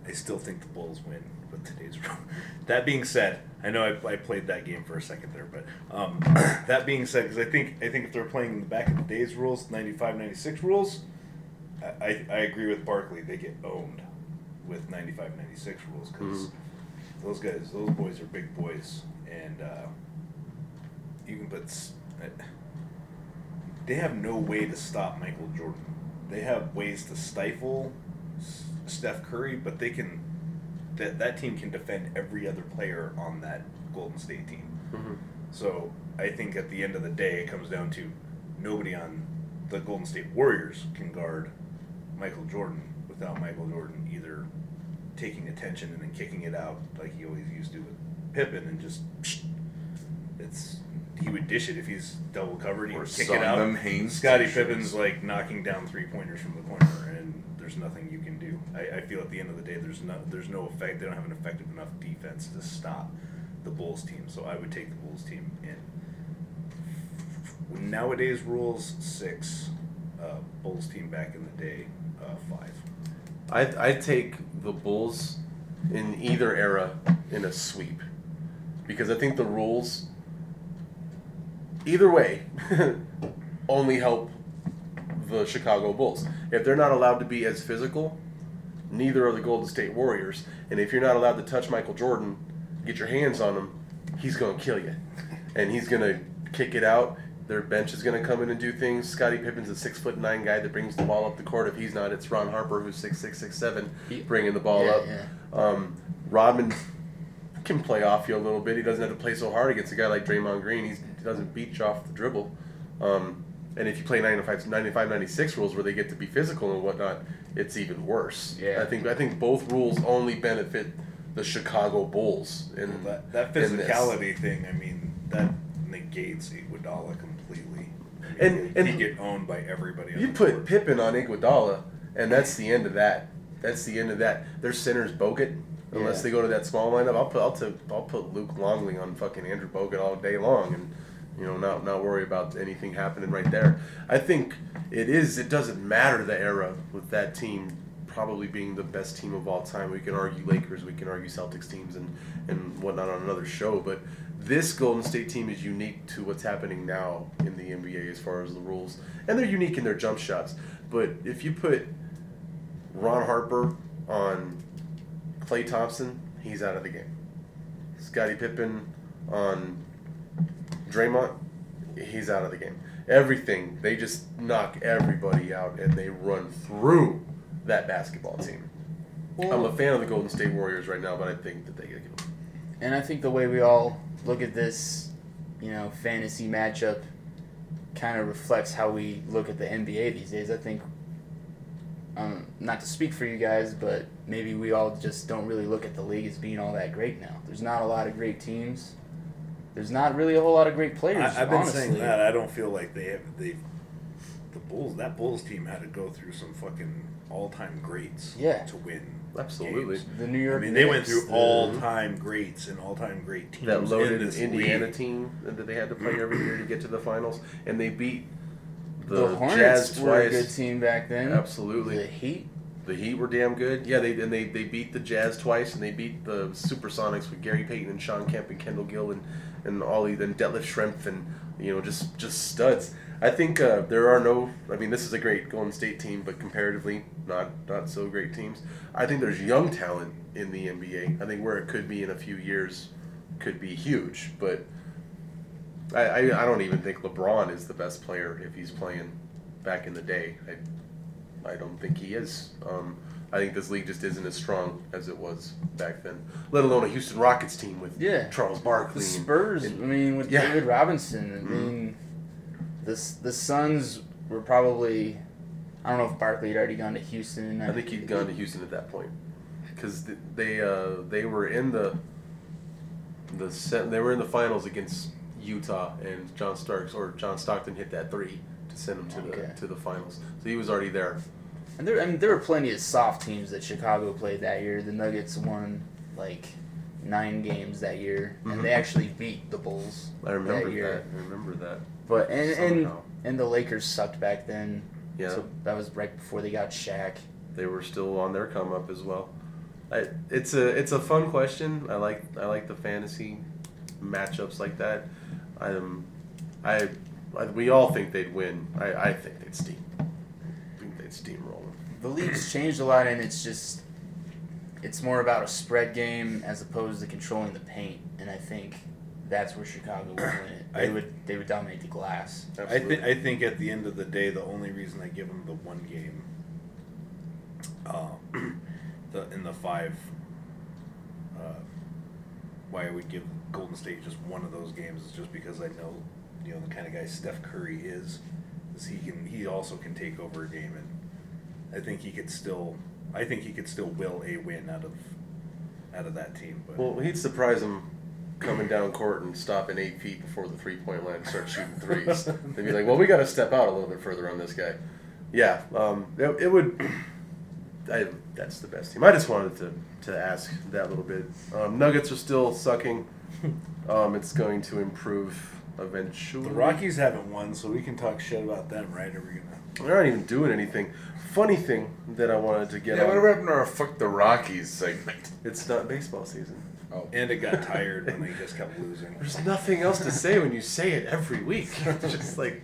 Speaker 3: I still think the Bulls win with today's rules. That being said, I know I, I played that game for a second there, but um, that being said, because I think I think if they're playing in the back of the days rules, 95, 96 rules, I, I, I agree with Barkley. They get owned with 95, 96 rules because
Speaker 2: Mhm.
Speaker 3: those guys, those boys are big boys, and uh, you can put. uh, They have no way to stop Michael Jordan. They have ways to stifle Steph Curry, but they can. That that team can defend every other player on that Golden State team.
Speaker 2: Mm-hmm.
Speaker 3: So I think at the end of the day, it comes down to nobody on the Golden State Warriors can guard Michael Jordan without Michael Jordan either taking attention and then kicking it out like he always used to with Pippen and just it's he would dish it if he's double covered. He
Speaker 5: Or
Speaker 3: would kick it out.
Speaker 5: them Hanes
Speaker 3: Scottie
Speaker 5: t-shirts.
Speaker 3: Pippen's like knocking down three pointers from the corner, and there's nothing you can do. I, I feel at the end of the day, there's no there's no effect. They don't have an effective enough defense to stop the Bulls team. So I would take the Bulls team in. Nowadays rules six, uh, Bulls team back in the day uh, five.
Speaker 2: I I take the Bulls in either era in a sweep because I think the rules either way only help the Chicago Bulls. If they're not allowed to be as physical, neither are the Golden State Warriors. And if you're not allowed to touch Michael Jordan, get your hands on him, he's going to kill you. And he's going to kick it out. Their bench is going to come in and do things. Scottie Pippen's a six foot nine guy that brings the ball up the court. If he's not, it's Ron Harper who's six six six seven,
Speaker 4: He-
Speaker 2: bringing the ball
Speaker 4: Yeah,
Speaker 2: up.
Speaker 4: yeah.
Speaker 2: Um, Rodman can play off you a little bit. He doesn't have to play so hard against a guy like Draymond Green. He's, he doesn't beat you off the dribble. Um, and if you play 95, 95, 96 rules where they get to be physical and whatnot, it's even worse.
Speaker 4: Yeah.
Speaker 2: I think I think both rules only benefit the Chicago Bulls. And
Speaker 3: That that
Speaker 2: in
Speaker 3: physicality thing, I mean, that negates Iguodala completely. I
Speaker 2: And-
Speaker 3: mean,
Speaker 2: and-
Speaker 3: he get owned by everybody.
Speaker 2: You
Speaker 3: the
Speaker 2: put
Speaker 3: court.
Speaker 2: Pippen on Iguodala, and that's the end of that. That's the end of that. Their center's Bogut. Unless
Speaker 4: Yeah.
Speaker 2: they go to that small lineup, I'll put I'll, t- I'll put Luke Longley on fucking Andrew Bogut all day long, and you know not not worry about anything happening right there. I think it is. It doesn't matter the era with that team probably being the best team of all time. We can argue Lakers, we can argue Celtics teams, and and whatnot on another show, but. This Golden State team is unique to what's happening now in the NBA as far as the rules, and they're unique in their jump shots. But if you put Ron Harper on Klay Thompson, he's out of the game. Scottie Pippen on Draymond, he's out of the game. Everything they just knock everybody out and they run through that basketball team. I'm a fan of the Golden State Warriors right now, but I think that they get.
Speaker 4: And I think the way we all look at this, you know, fantasy matchup kind of reflects how we look at the NBA these days. I think, um, not to speak for you guys, but maybe we all just don't really look at the league as being all that great now. There's not a lot of great teams. There's not really a whole lot of great players.
Speaker 3: I, I've been
Speaker 4: honestly.
Speaker 3: saying that. I don't feel like they have they. The Bulls, that Bulls team had to go through some fucking all-time greats.
Speaker 4: Yeah.
Speaker 3: To win.
Speaker 2: Absolutely.
Speaker 3: games.
Speaker 4: The New York.
Speaker 3: I mean, they went through
Speaker 4: the-
Speaker 3: all-time greats and all-time great teams.
Speaker 2: That loaded
Speaker 3: in this
Speaker 2: Indiana
Speaker 3: league.
Speaker 2: team that they had to play every year to get to the finals, and they beat the,
Speaker 4: The, Hornets
Speaker 2: Jazz
Speaker 4: were a good team back then.
Speaker 2: Absolutely.
Speaker 4: The Heat.
Speaker 2: The Heat were damn good. Yeah, they and they, they beat the Jazz twice, and they beat the Supersonics with Gary Payton and Shawn Kemp and Kendall Gill and and Ollie and Detlef Schrempf and you know just just studs. I think uh, there are no. I mean, this is a great Golden State team, but comparatively, not not so great teams. I think there's young talent in the NBA. I think where it could be in a few years could be huge, but I, I, I don't even think LeBron is the best player if he's playing back in the day. I, I don't think he is. Um, I think this league just isn't as strong as it was back then. Let alone a Houston Rockets team with
Speaker 4: Yeah.
Speaker 2: Charles
Speaker 4: The
Speaker 2: Barkley. and-
Speaker 4: Spurs. I mean, with
Speaker 2: Yeah.
Speaker 4: David Robinson. I
Speaker 2: Mhm.
Speaker 4: mean, the the Suns were probably. I don't know if Barkley had already gone to Houston.
Speaker 2: I think he'd gone to Houston at that point because they uh, they were in the the set, they were in the finals against Utah and John Starks or John Stockton hit that three to send them to
Speaker 4: Okay.
Speaker 2: the to the finals. So he was already there.
Speaker 4: And there, I mean, there were plenty of soft teams that Chicago played that year. The Nuggets won like nine games that year,
Speaker 2: Mhm.
Speaker 4: and they actually beat the Bulls.
Speaker 2: I remember
Speaker 4: that year.
Speaker 2: that. I remember that.
Speaker 4: But and and
Speaker 2: Somehow.
Speaker 4: and the Lakers sucked back then.
Speaker 2: Yeah.
Speaker 4: So that was right before they got Shaq.
Speaker 2: they were still on their come up as well. I, it's a it's a fun question. I like I like the fantasy matchups like that. Um, I, I we all think they'd win. I, I think they'd steam. I think they'd steamroll them.
Speaker 4: The league's changed a lot, and it's just it's more about a spread game as opposed to controlling the paint. And I think that's where Chicago would win it. They
Speaker 3: I-
Speaker 4: would they would dominate the glass.
Speaker 3: I think I think at the end of the day, the only reason I give them the one game, uh, the in the five, uh, why I would give Golden State just one of those games is just because I know, you know, the kind of guy Steph Curry is, is he can he also can take over a game, and I think he could still, I think he could still will a win out of, out of that team. But
Speaker 2: Well, he'd surprise them coming down court and stopping eight feet before the three point line and start shooting threes. They'd be like, "Well, we got to step out a little bit further on this guy." Yeah, um, it, it would. I, that's the best team. I just wanted to, to ask that little bit. Um, Nuggets are still sucking. Um, it's going to improve eventually.
Speaker 3: the Rockies haven't won, so we can talk shit about them, right? Are we gonna?
Speaker 2: They're not even doing anything. Funny thing that I wanted to get
Speaker 5: Yeah,
Speaker 2: on.
Speaker 5: whatever happened to our fuck the Rockies segment?
Speaker 2: It's not baseball season.
Speaker 5: Oh.
Speaker 3: And it got tired when they just kept losing.
Speaker 2: There's nothing else to say when you say it every week. It's just like,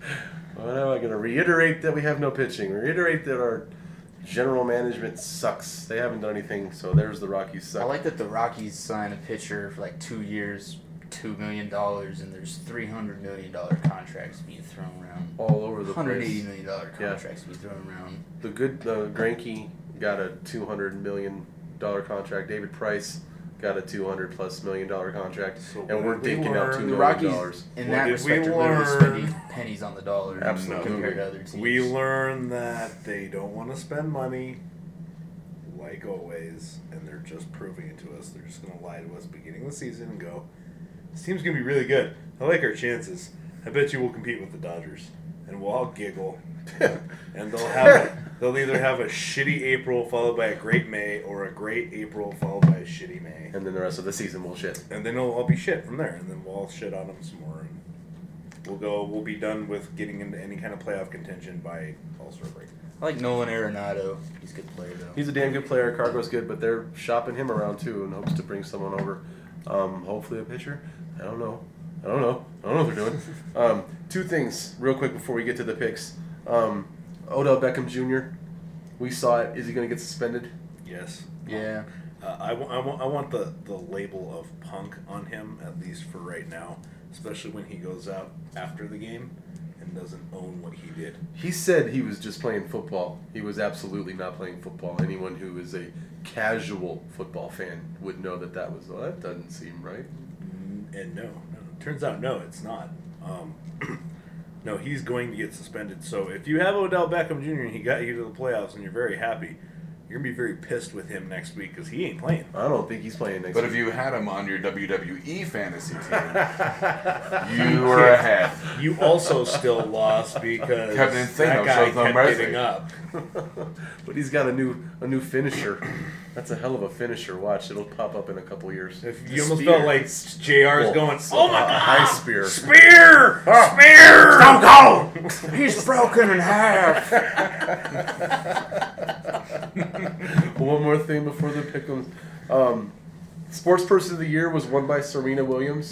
Speaker 2: what am I going to reiterate that we have no pitching? Reiterate that our general management sucks. They haven't done anything, so there's the Rockies suck.
Speaker 4: I like that the Rockies signed a pitcher for like two years, two million dollars, and there's three hundred million dollar contracts being thrown around.
Speaker 2: all over the
Speaker 4: Hundred eighty
Speaker 2: place.
Speaker 4: million dollar
Speaker 2: Yeah.
Speaker 4: contracts being thrown around.
Speaker 2: The good the Greinke got a two hundred million dollar contract. David Price got a two hundred plus million dollar contract,
Speaker 3: So
Speaker 2: and we're
Speaker 3: what did we
Speaker 2: dinking out
Speaker 3: learn?
Speaker 2: two
Speaker 4: The
Speaker 2: million
Speaker 4: Rockies,
Speaker 2: dollars.
Speaker 4: in
Speaker 3: What
Speaker 4: that
Speaker 3: did we
Speaker 4: respect, are literally
Speaker 3: learn?
Speaker 4: spending pennies on the dollar
Speaker 2: Absolutely.
Speaker 4: compared to other teams.
Speaker 3: We learn that they don't want to spend money, like always, and they're just proving it to us. They're just going to lie to us beginning of the season and go, "This team's going to be really good. I like our chances. I bet you we'll compete with the Dodgers." And we'll all giggle, and they'll have a, they'll either have a shitty April followed by a great May, or a great April followed by a shitty May,
Speaker 2: and then the rest of the season will shit.
Speaker 3: and then it'll all be shit from there, and then we'll all shit on them some more, and we'll go. We'll be done with getting into any kind of playoff contention by All Star break.
Speaker 4: I like Nolan Arenado. He's a good player though.
Speaker 2: He's a damn good player. Cargo's good, but they're shopping him around too in hopes to bring someone over. Um, hopefully a pitcher. I don't know. I don't know. I don't know what they're doing. Um, two things real quick before we get to the picks. Um, Odell Beckham Jr. We saw it. Is he going to get suspended?
Speaker 3: Yes.
Speaker 4: Yeah.
Speaker 3: Uh, I, wa- I, wa- I want the, the label of punk on him, at least for right now, especially when he goes out after the game and doesn't own what he did.
Speaker 2: He said he was just playing football. He was absolutely not playing football. Anyone who is a casual football fan would know that that was. Well, that doesn't seem right.
Speaker 3: And no, no. Turns out, no, it's not. Um, no, he's going to get suspended. So if you have Odell Beckham Jr. and he got you to the playoffs and you're very happy, you're going to be very pissed with him next week because he ain't playing.
Speaker 2: I don't think he's playing next. Week.
Speaker 5: But if you had him on your WWE fantasy team, you were ahead.
Speaker 3: You also still lost because
Speaker 5: Captain
Speaker 3: that
Speaker 5: Thanos
Speaker 3: guy
Speaker 5: shows no
Speaker 3: kept
Speaker 5: mercy.
Speaker 3: getting up.
Speaker 2: but he's got a new a new finisher. That's a hell of a finisher. Watch, it'll pop up in a couple years.
Speaker 3: If you almost
Speaker 2: spear.
Speaker 3: felt like Jr. is
Speaker 2: Well,
Speaker 3: going, oh my
Speaker 2: a
Speaker 3: god,
Speaker 2: high spear.
Speaker 3: spear, ah. spear,
Speaker 4: Stone He's broken in half.
Speaker 2: One more thing before the pick'ems. Um, Sports Person of the Year was won by Serena Williams.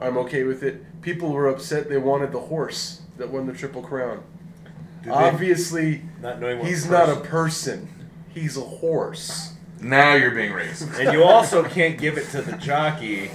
Speaker 2: I'm okay with it. People were upset they wanted the horse that won the Triple Crown.
Speaker 3: Did
Speaker 2: Obviously,
Speaker 3: Not knowing what
Speaker 2: he's
Speaker 3: person-
Speaker 2: not a person. He's a horse.
Speaker 5: Now you're being racist.
Speaker 3: And you also can't give it to the jockey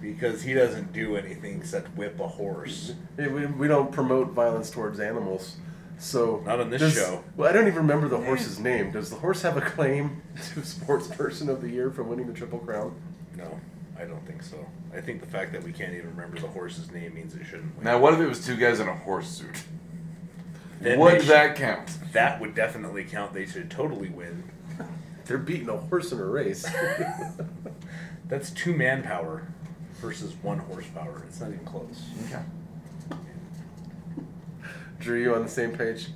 Speaker 3: because he doesn't do anything except whip a horse.
Speaker 2: We, we don't promote violence towards animals. So
Speaker 3: Not on this
Speaker 2: does-
Speaker 3: show.
Speaker 2: Well, I don't even remember the horse's name. Does the horse have a claim to Sports Person of the Year for winning the Triple Crown?
Speaker 3: No, I don't think so. I think the fact that we can't even remember the horse's name means it shouldn't win.
Speaker 5: Now, what if it was two guys in a horse suit?
Speaker 3: Then
Speaker 5: Would
Speaker 3: should-
Speaker 5: that count?
Speaker 3: that would definitely count. They should totally win.
Speaker 2: They're beating a horse in a race.
Speaker 3: That's two manpower versus one horsepower. It's not even close.
Speaker 5: Okay.
Speaker 2: Drew, you on the same page?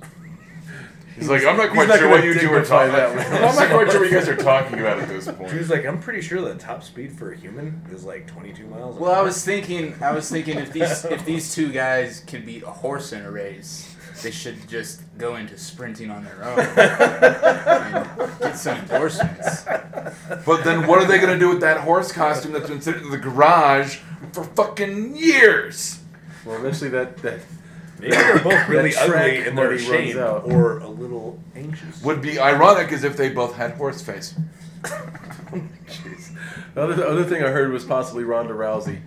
Speaker 5: He's like, I'm not quite
Speaker 2: not
Speaker 5: sure what you two are talking about.
Speaker 2: one.
Speaker 5: I'm not quite sure what you guys are talking about at this point.
Speaker 3: Drew's like, I'm pretty sure the top speed for a human is like 22 miles.
Speaker 4: Well, I was thinking, I was thinking if these if these two guys can beat a horse in a race, they should just go into sprinting on their own and get some endorsements.
Speaker 5: But then what are they going to do with that horse costume that's been sitting in the garage for fucking years?
Speaker 2: Well, eventually that that
Speaker 3: Maybe they're both really
Speaker 2: That
Speaker 3: ugly and they're
Speaker 2: money runs
Speaker 3: ashamed or a little anxious.
Speaker 5: Would be ironic as if they both had horse face.
Speaker 2: Jeez. The other, the other thing I heard was possibly Ronda Rousey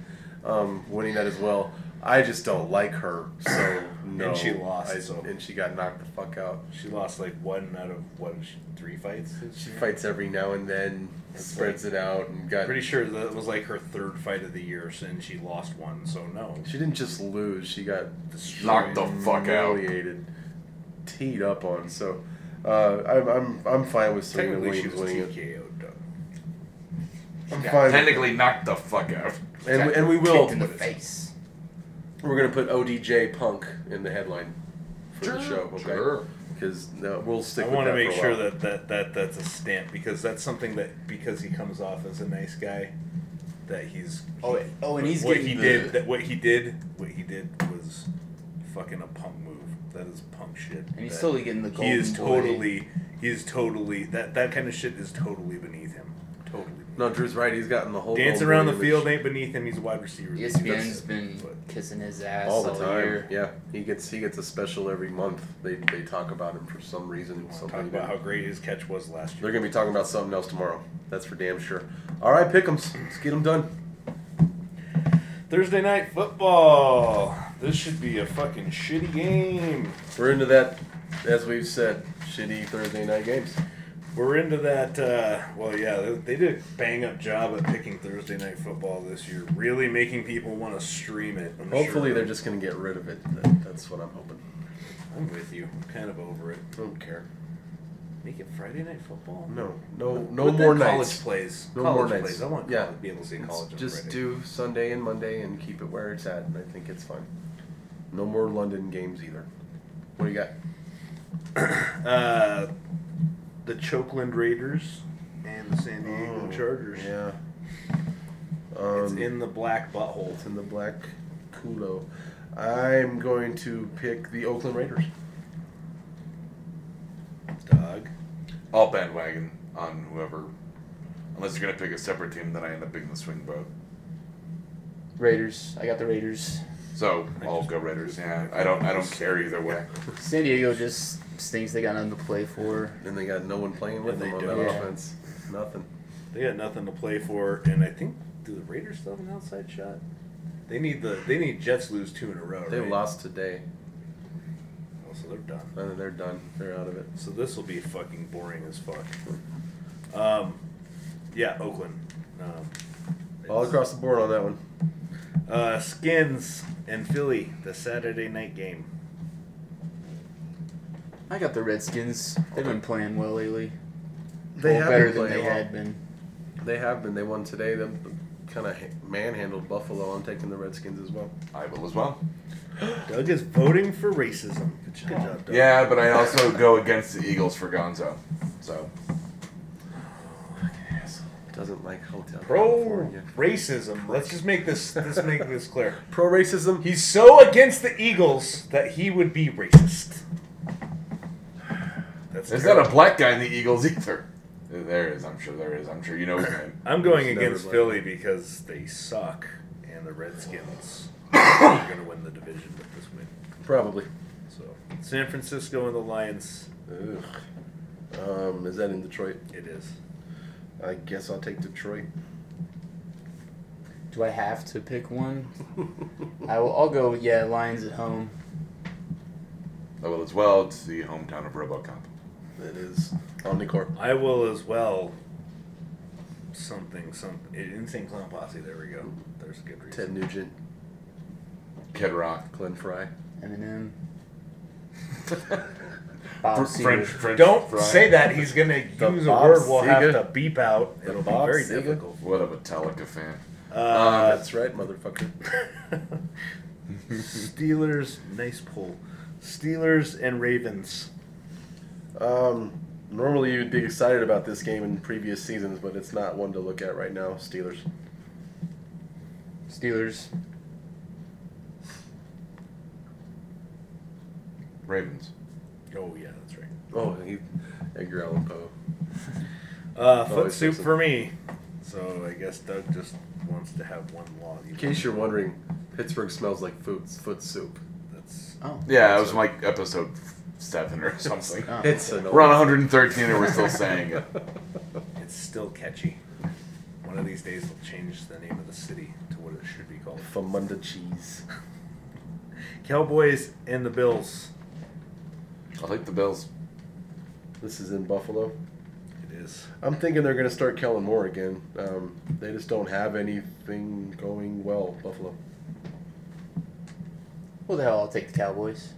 Speaker 2: um, winning that as well. I just don't like her, so no.
Speaker 3: And she lost,
Speaker 2: I-
Speaker 3: so-
Speaker 2: and she got knocked the fuck out.
Speaker 3: She lost like one out of what three fights.
Speaker 2: She fights every now and then,
Speaker 3: It's
Speaker 2: spreads it out, and got.
Speaker 3: Pretty sure that was like her third fight of the year, and she lost one. So no.
Speaker 2: She didn't just lose; she got
Speaker 5: Knocked the fuck out.
Speaker 2: humiliated, teed up on. So uh, I'm I'm I'm fine with Serena
Speaker 3: Technically, she
Speaker 2: Williams
Speaker 3: was
Speaker 2: winning it.
Speaker 3: TKO'd. Doug.
Speaker 2: I'm
Speaker 5: Yeah,
Speaker 2: fine.
Speaker 5: technically knocked the fuck out.
Speaker 2: and we, and we will.
Speaker 4: Kicked in the face.
Speaker 2: We're gonna put ODJ Punk in the headline for the show, okay?
Speaker 5: Sure.
Speaker 2: Because no, uh, we'll stick.
Speaker 3: I
Speaker 2: with
Speaker 3: want to
Speaker 2: that
Speaker 3: make
Speaker 2: for a
Speaker 3: sure
Speaker 2: while.
Speaker 3: that, that, that that's a stamp because that's something that because he comes off as a nice guy, that he's
Speaker 4: Oh, oh, and he's
Speaker 3: what
Speaker 4: getting
Speaker 3: he
Speaker 4: the-
Speaker 3: did that what he did what he did was fucking a punk move. That is punk shit.
Speaker 4: And he's
Speaker 3: That-
Speaker 4: totally getting the call.
Speaker 3: He
Speaker 4: golden
Speaker 3: is
Speaker 4: boy.
Speaker 3: totally he is totally that that kind of shit is totally beneath him. Totally.
Speaker 2: No, Drew's right. He's gotten the whole
Speaker 3: Dance around the
Speaker 2: image
Speaker 3: field ain't beneath him. He's a wide receiver.
Speaker 4: ESPN's
Speaker 3: That's-
Speaker 4: been
Speaker 3: but-
Speaker 4: kissing his ass
Speaker 2: all
Speaker 4: all,
Speaker 2: the time.
Speaker 4: year.
Speaker 2: Yeah, he gets he gets a special every month. They they talk about him for some reason.
Speaker 3: Talk
Speaker 2: Something
Speaker 3: about how great his catch was last year.
Speaker 2: They're gonna be talking about something else tomorrow. That's for damn sure. All right, pick'ems. Let's get them done.
Speaker 3: Thursday night football. This should be a fucking shitty game.
Speaker 2: We're into that, as we've said, shitty Thursday night games.
Speaker 3: We're into that. Uh, well, yeah, they, they did a bang up job at picking Thursday night football this year, really making people want to stream it. I'm
Speaker 2: Hopefully,
Speaker 3: sure.
Speaker 2: they're just gonna get rid of it. That, that's what I'm hoping.
Speaker 3: I'm with you. I'm kind of over it.
Speaker 2: I don't care.
Speaker 3: Make it Friday night football.
Speaker 2: No, no, no
Speaker 3: But
Speaker 2: more
Speaker 3: college
Speaker 2: nights.
Speaker 3: plays.
Speaker 2: No
Speaker 3: college
Speaker 2: more nights.
Speaker 3: plays. I want
Speaker 2: Yeah.
Speaker 3: to be able to see college. on
Speaker 2: just
Speaker 3: Friday.
Speaker 2: do Sunday and Monday and keep it where it's at, and I think it's fine. No more London games either. What do you got?
Speaker 3: Uh, the Chokeland Raiders and the San Diego Chargers.
Speaker 2: Yeah.
Speaker 3: It's
Speaker 2: Um,
Speaker 3: in the black butthole.
Speaker 2: It's in the black culo. I'm going to pick the Oakland Raiders.
Speaker 3: Dog.
Speaker 5: I'll bandwagon on whoever. Unless you're gonna pick a separate team, then I end up picking the swing boat.
Speaker 4: Raiders. I got the Raiders.
Speaker 5: So I'll go Raiders. Yeah, I don't I don't care either way.
Speaker 4: San Diego just stinks. They got nothing to play for.
Speaker 2: And they got no one playing with
Speaker 3: And
Speaker 2: them on
Speaker 3: do.
Speaker 2: that
Speaker 4: Yeah.
Speaker 2: offense. Nothing.
Speaker 3: They got nothing to play for, and I think do the Raiders still have an outside shot? They need the they need Jets lose two in a row.
Speaker 2: They
Speaker 3: right?
Speaker 2: lost today.
Speaker 3: Oh, so they're done.
Speaker 2: And they're done. They're out of it.
Speaker 3: So this will be fucking boring as fuck. Um, yeah, Oakland. Um,
Speaker 2: All across the board on that one.
Speaker 3: Uh, Skins and Philly, the Saturday night game.
Speaker 4: I got the Redskins. They've been playing well lately.
Speaker 2: They
Speaker 4: Well,
Speaker 2: have
Speaker 4: better
Speaker 2: been
Speaker 4: than they
Speaker 2: well.
Speaker 4: had been.
Speaker 2: They have been. They won today. They kind of manhandled Buffalo. I'm taking the Redskins as well.
Speaker 5: I will as well.
Speaker 3: Doug is voting for racism. Good job, Doug.
Speaker 5: Yeah, but I also go against the Eagles for Gonzo. So
Speaker 2: Doesn't like Hotel
Speaker 3: Pro
Speaker 2: California.
Speaker 3: racism. Let's just make this let's make this clear.
Speaker 2: Pro racism.
Speaker 3: He's so against the Eagles that he would be racist. That's
Speaker 5: there's not a black guy in the Eagles either. There is. I'm sure there is. I'm sure you know his name.
Speaker 3: I'm going
Speaker 2: There's
Speaker 3: against. Philly because they suck, and the Redskins are going to win the division with this win.
Speaker 2: Probably.
Speaker 3: So San Francisco and the Lions.
Speaker 2: Ugh. Um, is that in Detroit?
Speaker 3: It is.
Speaker 2: I guess I'll take Detroit.
Speaker 4: Do I have to pick one? I will. I'll go. Yeah, Lions at home.
Speaker 5: I will as well. It's the hometown of RoboCop.
Speaker 2: It is Omnicorp.
Speaker 3: I will as well. Something, something. Insane Clown Posse. There we go. There's a good reason.
Speaker 2: Ted Nugent,
Speaker 5: Kid Rock.
Speaker 2: Glenn Frey.
Speaker 4: Eminem. Bob
Speaker 5: French, French
Speaker 3: Don't
Speaker 5: fry.
Speaker 3: say that. He's going to use a
Speaker 2: Bob
Speaker 3: word we'll have to beep out. It'll be
Speaker 2: Bob
Speaker 3: very
Speaker 2: Seger.
Speaker 3: difficult.
Speaker 5: What a Metallica fan.
Speaker 3: Uh,
Speaker 2: That's right, motherfucker.
Speaker 3: Steelers, nice pull. Steelers and Ravens.
Speaker 2: Um, normally you'd be excited about this game in previous seasons, but it's not one to look at right now. Steelers.
Speaker 4: Steelers.
Speaker 5: Ravens.
Speaker 3: Oh yeah, that's right.
Speaker 2: Oh, he, Edgar Allan Poe.
Speaker 3: Uh, foot
Speaker 2: Always
Speaker 3: soup
Speaker 2: listen.
Speaker 3: for me. So I guess Doug just wants to have one log.
Speaker 2: In case you're wondering, Pittsburgh smells like food, foot soup.
Speaker 3: that's
Speaker 4: Oh.
Speaker 5: Yeah, it was like episode seven or something.
Speaker 4: Oh.
Speaker 2: It's an
Speaker 5: We're on 113 and we're still saying it.
Speaker 3: it's still catchy. One of these days we'll change the name of the city to what it should be called.
Speaker 2: Famunda cheese.
Speaker 3: Cowboys and the Bills.
Speaker 5: I'll take the Bills.
Speaker 2: This is in Buffalo.
Speaker 3: It is.
Speaker 2: I'm thinking they're going to start Kellen Moore again. Um, they just don't have anything going well, Buffalo.
Speaker 4: Well, the hell, I'll take the Cowboys.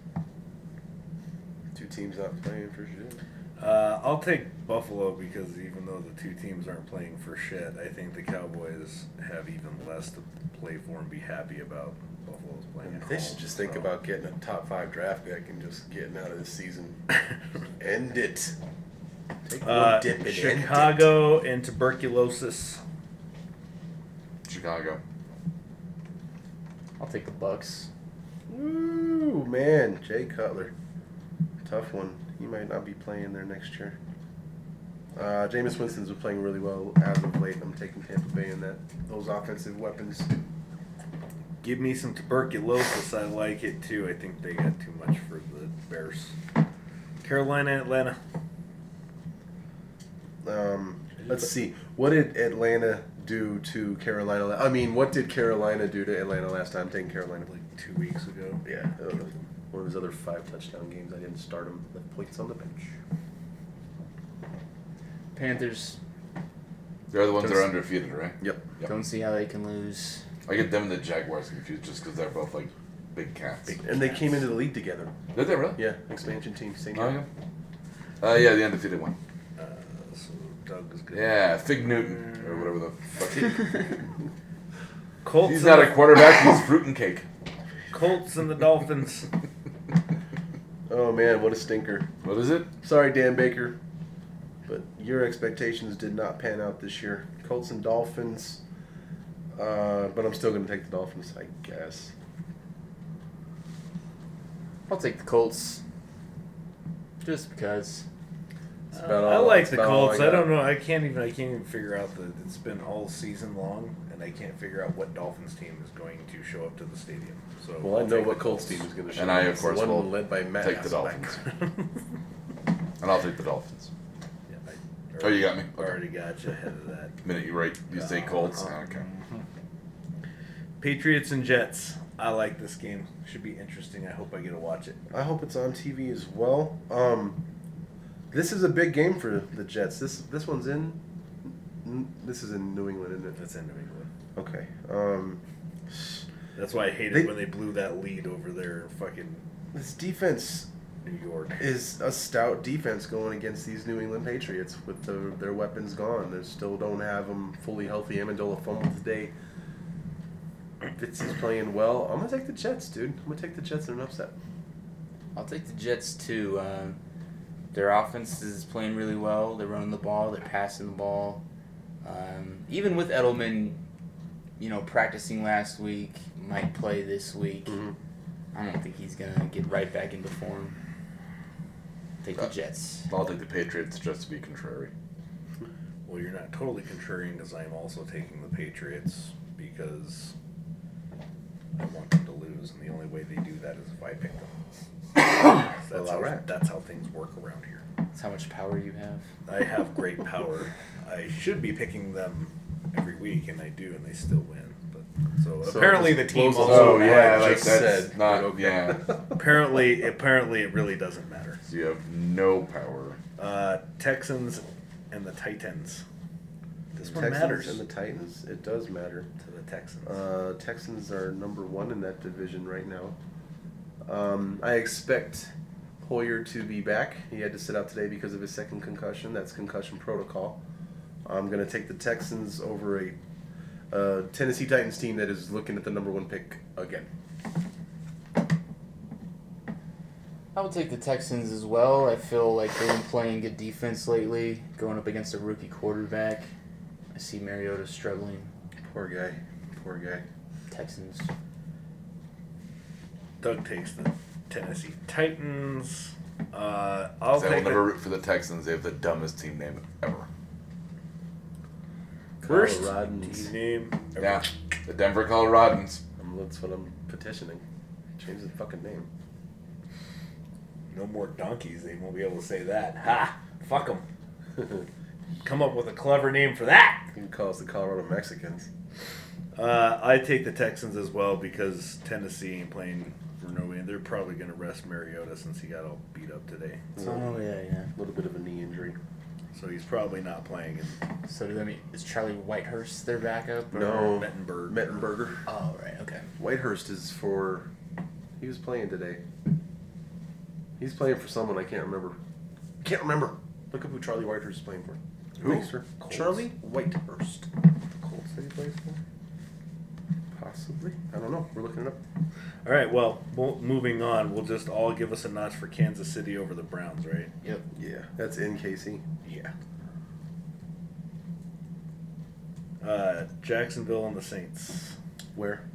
Speaker 2: Two teams not playing for shit.
Speaker 3: Uh, I'll take Buffalo because even though the two teams aren't playing for shit, I think the Cowboys have even less to play for and be happy about. Buffalo's playing. at
Speaker 2: They
Speaker 3: home,
Speaker 2: should just think
Speaker 3: so.
Speaker 2: about getting a top five draft pick and just getting out of this season. End it. Take one
Speaker 3: Uh,
Speaker 2: dip and end it.
Speaker 3: Chicago and tuberculosis.
Speaker 5: Chicago.
Speaker 4: I'll take the Bucks.
Speaker 2: Ooh man, Jay Cutler. Tough one. He might not be playing there next year. Uh, Jameis Winston's been playing really well as of late. I'm taking Tampa Bay in that those offensive weapons.
Speaker 3: Give me some tuberculosis. I like it too. I think they got too much for the Bears. Carolina, Atlanta.
Speaker 2: Um, let's see. What did Atlanta do to Carolina? I mean, what did Carolina do to Atlanta last time? Taking Carolina.
Speaker 3: Like two weeks ago.
Speaker 2: Yeah, that was one of his other five touchdown games. I didn't start him. Left points on the bench.
Speaker 4: Panthers.
Speaker 5: They're the ones that are undefeated, right?
Speaker 2: Yep.
Speaker 5: Yep.
Speaker 4: Don't see how they can lose.
Speaker 5: I get them and the Jaguars confused just because they're both like big cats.
Speaker 2: And they came into the league together.
Speaker 5: Did they really?
Speaker 2: Yeah, expansion team, same
Speaker 5: Oh
Speaker 2: year.
Speaker 5: yeah. Uh, yeah, the undefeated one.
Speaker 3: Uh, so Doug is good.
Speaker 5: Yeah, Fig Newton or whatever the fuck.
Speaker 3: Colts.
Speaker 5: he's not a quarterback. He's fruit and cake.
Speaker 3: Colts and the Dolphins.
Speaker 2: Oh man, what a stinker.
Speaker 5: What is it?
Speaker 2: Sorry, Dan Baker, but your expectations did not pan out this year. Colts and Dolphins, uh, but I'm still going to take the Dolphins, I guess.
Speaker 4: I'll take the Colts. Just because.
Speaker 2: That's about
Speaker 3: Uh, I like the Colts.
Speaker 2: I
Speaker 3: I, don't know. I can't even. I can't even figure out that it's been all season long, and and I can't figure out what Dolphins team is going to show up to the stadium. So
Speaker 2: Well, I
Speaker 3: I'll
Speaker 2: know what Colts team is going to show. Up.
Speaker 5: And I, of
Speaker 2: It's the
Speaker 5: course,
Speaker 2: one
Speaker 5: will
Speaker 2: led by Matt
Speaker 5: take the Dolphins. And I'll take the Dolphins.
Speaker 3: Yeah, I
Speaker 5: Oh, you got me?
Speaker 3: I Already got you ahead of that.
Speaker 5: The minute you write, you say Colts.
Speaker 3: Uh-huh.
Speaker 5: Okay.
Speaker 3: Patriots and Jets. I like this game. Should be interesting. I hope I get to watch it.
Speaker 2: I hope it's on TV as well. Um, this is a big game for the Jets. This this one's in. This is in New England, isn't it?
Speaker 3: That's in New England.
Speaker 2: Okay. Um,
Speaker 3: That's why I hated
Speaker 2: They-
Speaker 3: when they blew that lead over there fucking
Speaker 2: this defense
Speaker 3: New York.
Speaker 2: is a stout defense going against these New England Patriots with the, their weapons gone. They still don't have them fully healthy. Amendola fumbled today. Fitz is playing well. I'm gonna take the Jets, dude. I'm gonna take the Jets in an upset.
Speaker 4: I'll take the Jets too. Um, their offense is playing really well. They're running the ball. They're passing the ball. Um, even with Edelman, you know, practicing last week, might play this week.
Speaker 2: Mhm.
Speaker 4: I don't think he's gonna get right back into form. Take the
Speaker 5: Uh,
Speaker 4: Jets.
Speaker 5: I'll take the Patriots just to be contrary.
Speaker 3: Well, you're not totally contrarian because I'm also taking the Patriots because I want them to lose, and the only way they do that is if I pick them. that's,
Speaker 2: Well,
Speaker 3: how,
Speaker 2: alright.
Speaker 3: that's how things work around here.
Speaker 4: That's how much power you have.
Speaker 3: I have great power. I should be picking them every week, and I do, and they still win. But so,
Speaker 2: So
Speaker 3: apparently the team
Speaker 2: blows
Speaker 3: also.
Speaker 2: up.
Speaker 5: Oh, yeah,
Speaker 2: I
Speaker 5: like
Speaker 2: just
Speaker 5: that's
Speaker 2: said,
Speaker 5: not-
Speaker 2: but okay.
Speaker 5: yeah.
Speaker 3: Apparently, apparently it really doesn't matter.
Speaker 5: So you have no power.
Speaker 3: Uh, Texans and the Titans. This one
Speaker 2: Texans
Speaker 3: matters
Speaker 2: and the Titans. It does matter.
Speaker 3: to the Texans.
Speaker 2: Uh, Texans are number one in that division right now. Um, I expect Hoyer to be back. He had to sit out today because of his second concussion. That's concussion protocol. I'm going to take the Texans over a uh, Tennessee Titans team that is looking at the number one pick again.
Speaker 4: I would take the Texans as well. I feel like they've been playing good defense lately, going up against a rookie quarterback. I see Mariota struggling.
Speaker 2: Poor guy. Poor guy.
Speaker 4: Texans.
Speaker 3: Doug takes the Tennessee Titans. Uh, I'll
Speaker 5: So I will
Speaker 3: take
Speaker 5: never
Speaker 3: the
Speaker 5: root for the Texans. They have the dumbest team name ever.
Speaker 3: worst
Speaker 2: Coloradans.
Speaker 3: team name. ever.
Speaker 5: Yeah, the Denver Coloradans.
Speaker 2: Um, that's what I'm petitioning. Change the fucking name.
Speaker 3: No more donkeys. They won't be able to say that. Ha! Fuck them.
Speaker 2: you
Speaker 3: Come up with a clever name for that.
Speaker 2: can call us the Colorado Mexicans.
Speaker 3: Uh, I take the Texans as well because Tennessee ain't playing for no way. They're probably going to rest Mariota since he got all beat up today.
Speaker 4: Oh yeah, yeah.
Speaker 2: A little bit of a knee injury.
Speaker 3: So he's probably not playing. And
Speaker 4: So does that mean is Charlie Whitehurst their backup? Or?
Speaker 2: No.
Speaker 3: Mettenberg.
Speaker 2: Mettenberger.
Speaker 4: Oh right, okay.
Speaker 2: Whitehurst is for. He was playing today. He's playing for someone I can't remember. Can't remember. Look up who Charlie Whitehurst is playing for.
Speaker 5: Who?
Speaker 2: Thanks.
Speaker 3: Colts.
Speaker 2: Charlie Whitehurst.
Speaker 3: The Colts that he plays for.
Speaker 2: Possibly. I don't know. We're looking it up.
Speaker 3: All right. Well, mo- moving on. We'll just all give us a notch for Kansas City over the Browns, right?
Speaker 4: Yep.
Speaker 2: Yeah, that's in KC.
Speaker 3: Yeah. Uh, Jacksonville and the Saints
Speaker 2: Where?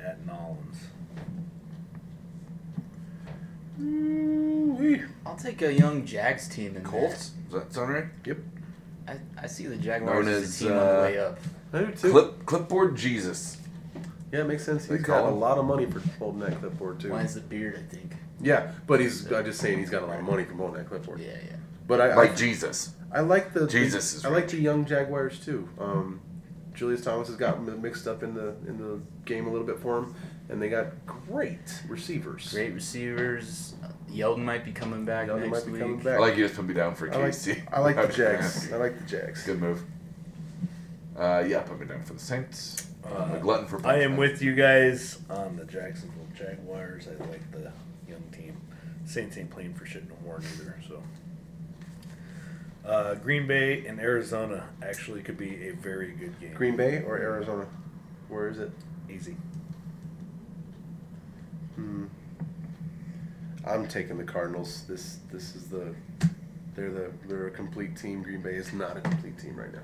Speaker 3: at Nollins.
Speaker 2: Ooh-wee.
Speaker 4: I'll take a young Jags team in
Speaker 5: Colts. Does that sound right?
Speaker 2: Yep.
Speaker 4: There. I, I see the Jaguars
Speaker 5: Known
Speaker 4: as
Speaker 5: as,
Speaker 4: a team on the
Speaker 5: uh,
Speaker 4: way up.
Speaker 2: I do too.
Speaker 5: Clip clipboard Jesus.
Speaker 2: Yeah, it makes sense.
Speaker 5: They
Speaker 2: He's
Speaker 5: call
Speaker 2: got a
Speaker 5: him.
Speaker 2: lot of money for holding that clipboard too.
Speaker 4: Mine is the beard, I think.
Speaker 2: Yeah, but he's. I'm just saying he's got a lot of money from holding that clipboard.
Speaker 4: Yeah, yeah.
Speaker 2: But I,
Speaker 5: Like
Speaker 2: I
Speaker 5: Jesus.
Speaker 2: I like the
Speaker 5: Jesus is
Speaker 2: I like the young Jaguars too. Um, Julius Thomas has got mi- mixed up in the in the game a little bit for him, and they got great receivers.
Speaker 4: Great receivers. Yeldon might be coming back
Speaker 2: Yeldon
Speaker 4: next
Speaker 2: might be
Speaker 4: week.
Speaker 2: coming
Speaker 5: I like you just put me down for
Speaker 2: I like,
Speaker 5: KC.
Speaker 2: I like the Jags. I like the Jags.
Speaker 5: Good move. Uh, yeah, put me down for the Saints.
Speaker 3: Uh,
Speaker 5: I'm a glutton for
Speaker 3: I am
Speaker 5: punishment.
Speaker 3: with you guys on the Jacksonville Jaguars. I like the young team. Saints ain't playing for shit no more either. So, uh, Green Bay and Arizona actually could be a very good game.
Speaker 2: Green Bay or Arizona? Where is it?
Speaker 3: easy.
Speaker 2: I'm taking the Cardinals. This this is the they're the they're a complete team. Green Bay is not a complete team right now.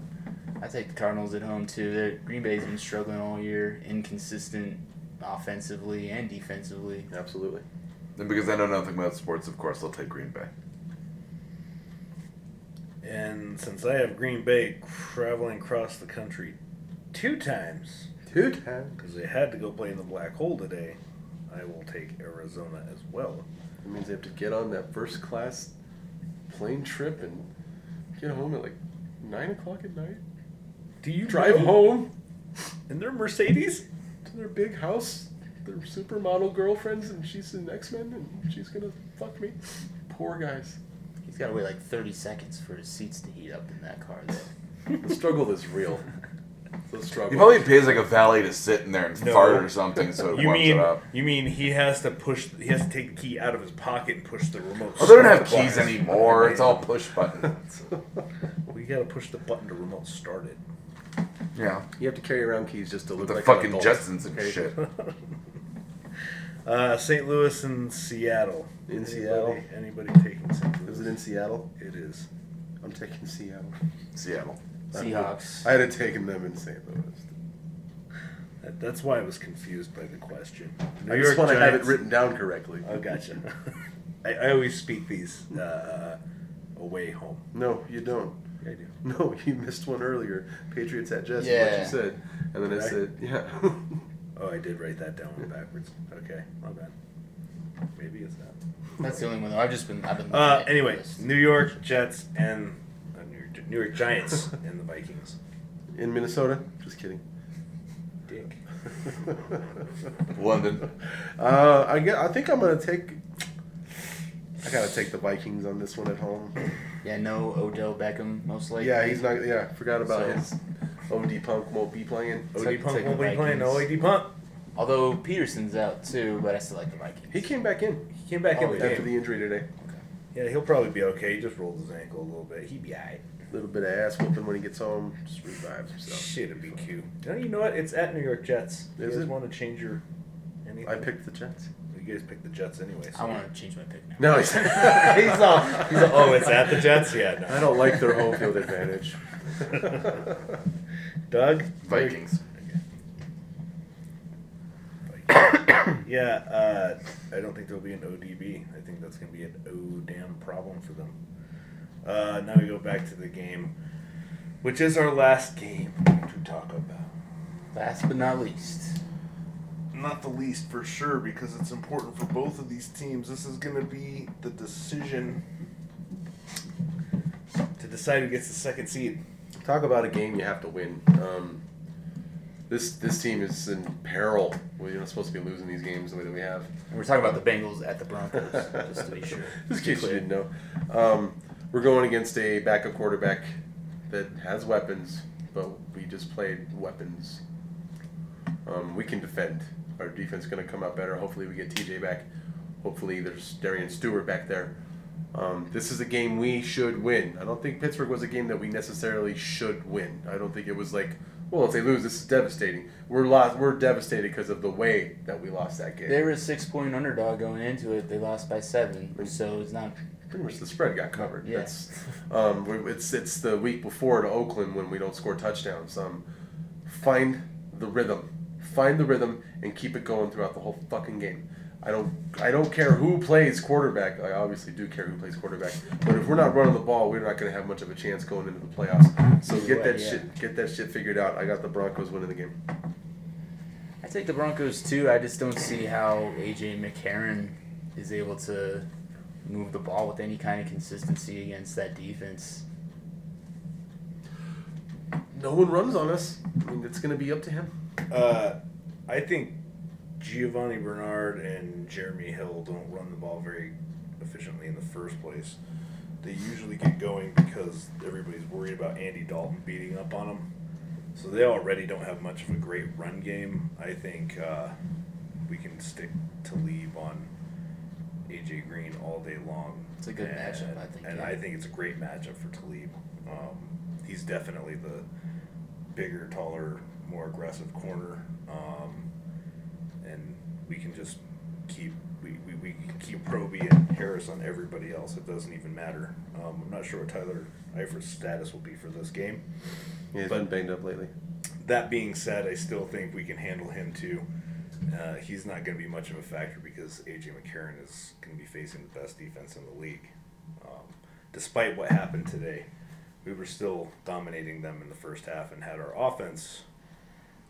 Speaker 4: I take the Cardinals at home too. They're, Green Bay's been struggling all year, inconsistent offensively and defensively.
Speaker 2: Absolutely.
Speaker 5: And because I know nothing about sports, of course, I'll take Green Bay.
Speaker 3: And since I have Green Bay traveling across the country two times
Speaker 2: Two times.
Speaker 3: because they had to go play in the black hole today. I will take Arizona as well.
Speaker 2: It means they have to get on that first class plane trip and get home at like nine o'clock at night.
Speaker 3: Do you
Speaker 2: Drive
Speaker 3: know-
Speaker 2: home
Speaker 3: in their Mercedes?
Speaker 2: to their big house, their supermodel girlfriends, and she's an X Men, and she's gonna fuck me. Poor guys.
Speaker 4: He's got to wait like 30 seconds for his seats to heat up in that car, though.
Speaker 2: The struggle is real. The struggle.
Speaker 5: He probably pays like a valet to sit in there and
Speaker 3: No.
Speaker 5: fart or something so it
Speaker 3: You
Speaker 5: warms
Speaker 3: mean
Speaker 5: it up.
Speaker 3: you mean he has to push? He has to take the key out of his pocket and push the remote.
Speaker 5: Oh, they don't have
Speaker 3: start
Speaker 5: keys
Speaker 3: button.
Speaker 5: anymore. It's all push button.
Speaker 3: We gotta push the button to remote start it.
Speaker 2: Yeah. You have to carry around keys just to look
Speaker 5: The
Speaker 2: like
Speaker 5: fucking
Speaker 2: an adult.
Speaker 5: Jetsons and
Speaker 2: Okay?
Speaker 5: shit.
Speaker 3: Uh, St. Louis and Seattle.
Speaker 2: In
Speaker 3: Anybody-
Speaker 2: Seattle?
Speaker 3: Anybody taking St. Louis?
Speaker 2: Is it in Seattle?
Speaker 3: It is.
Speaker 2: I'm taking Seattle.
Speaker 5: Seattle.
Speaker 4: Seahawks.
Speaker 2: I had taken them in St. Louis.
Speaker 3: That, that's why I was confused by the question. New
Speaker 2: I just
Speaker 3: York
Speaker 2: want to have it written down correctly.
Speaker 3: Oh, gotcha. I, I always speak these uh, away home.
Speaker 2: No, you don't.
Speaker 3: I do.
Speaker 2: No, you missed one earlier. Patriots at Jets.
Speaker 4: Yeah.
Speaker 2: What you said, and then I
Speaker 3: Right.
Speaker 2: said, yeah.
Speaker 3: Oh, I did write that down backwards. Okay, my bad. Maybe it's that.
Speaker 4: That's the only one, though. I've just been. I've been.
Speaker 3: Uh,
Speaker 4: looking
Speaker 3: anyway. New York Jets and uh, New, York, Giants and the Vikings.
Speaker 2: in Minnesota. Just kidding.
Speaker 3: Dick.
Speaker 5: London.
Speaker 2: Uh, I get. I think I'm gonna take. I gotta take the Vikings on this one at home.
Speaker 4: Yeah, no Odell Beckham, most likely.
Speaker 2: Yeah, he's not. Yeah, forgot about
Speaker 4: So-
Speaker 2: his. OD Punk won't be playing.
Speaker 3: OD
Speaker 4: Take-
Speaker 3: Punk won't
Speaker 4: the
Speaker 3: be playing. No
Speaker 4: Vikings.
Speaker 3: OD Punk.
Speaker 4: Although Peterson's out too, but I still like the Vikings.
Speaker 2: He came back in
Speaker 3: He came back
Speaker 4: Oh,
Speaker 3: in the
Speaker 2: after
Speaker 3: game.
Speaker 2: the injury today.
Speaker 3: Yeah, he'll probably be okay. He just rolled his ankle a little bit. He'd be alright.
Speaker 2: A little bit of ass whooping when he gets home. Just revives himself.
Speaker 3: Shit, it'd be cute. No, you know what? It's at New York Jets. You guys
Speaker 2: it?
Speaker 3: want to change your anything?
Speaker 2: I picked the Jets.
Speaker 3: You guys picked the Jets anyway. So.
Speaker 4: I want to change my pick now.
Speaker 2: No, he's,
Speaker 3: he's all, he's all, oh, it's at the Jets? Yeah, no.
Speaker 2: I don't like their home field advantage.
Speaker 3: Doug?
Speaker 5: Vikings.
Speaker 3: Yeah, uh, I don't think there'll be an ODB. I think that's going to be an O damn problem for them. Uh, now we go back to the game, which is our last game to talk about.
Speaker 4: Last but not least,
Speaker 3: Not the least, for sure, because it's important for both of these teams. This is going to be the decision to decide who gets the second seed.
Speaker 2: Talk about a game you have to win. Um, this this team is in peril. We're not supposed to be losing these games the way that we have.
Speaker 4: and we're talking about the Bengals at the Broncos, just to be sure.
Speaker 2: Just in case you didn't know, um, we're going against a backup quarterback that has weapons, but we just played weapons. Um, we can defend. Our defense is going to come out better. Hopefully, we get TJ back. Hopefully, there's Darian Stewart back there. Um, this is a game we should win. I don't think Pittsburgh was a game that we necessarily should win. I don't think it was like, well, if they lose, this is devastating. We're lost. We're devastated because of the way that we lost that game.
Speaker 4: They were a six-point underdog going into it. They lost by seven, so it's not.
Speaker 2: Pretty much the spread got covered.
Speaker 4: Yeah.
Speaker 2: That's um, it's it's the week before to Oakland when we don't score touchdowns. Um, find the rhythm, find the rhythm, and keep it going throughout the whole fucking game. I don't I don't care who plays quarterback. I obviously do care who plays quarterback, but if we're not running the ball, we're not going to have much of a chance going into the playoffs. So get that
Speaker 4: yeah.
Speaker 2: shit get that shit figured out. I got the Broncos winning the game.
Speaker 4: I take the Broncos too. I just don't see how AJ McCarron is able to move the ball with any kind of consistency against that defense.
Speaker 2: No one runs on us. I mean, it's going to be up to him.
Speaker 3: Uh, I think Giovani Bernard and Jeremy Hill don't run the ball very efficiently in the first place. They usually get going because everybody's worried about Andy Dalton beating up on them. So they already don't have much of a great run game. I think uh, we can stick Talib on AJ Green all day long.
Speaker 4: It's a good matchup, I think,
Speaker 3: And
Speaker 4: yeah.
Speaker 3: I think it's a great matchup for Talib. Um, he's definitely the bigger, taller, more aggressive corner. Um, and we can just keep we, we, we can keep Roby and Harris on everybody else. It doesn't even matter. Um, I'm not sure what Tyler Eifert's status will be for this game.
Speaker 2: Yeah, he's
Speaker 3: But-
Speaker 2: been banged up lately.
Speaker 3: That being said, I still think we can handle him too. Uh, he's not going to be much of a factor because AJ McCarron is going to be facing the best defense in the league. Um, despite what happened today, we were still dominating them in the first half and had our offense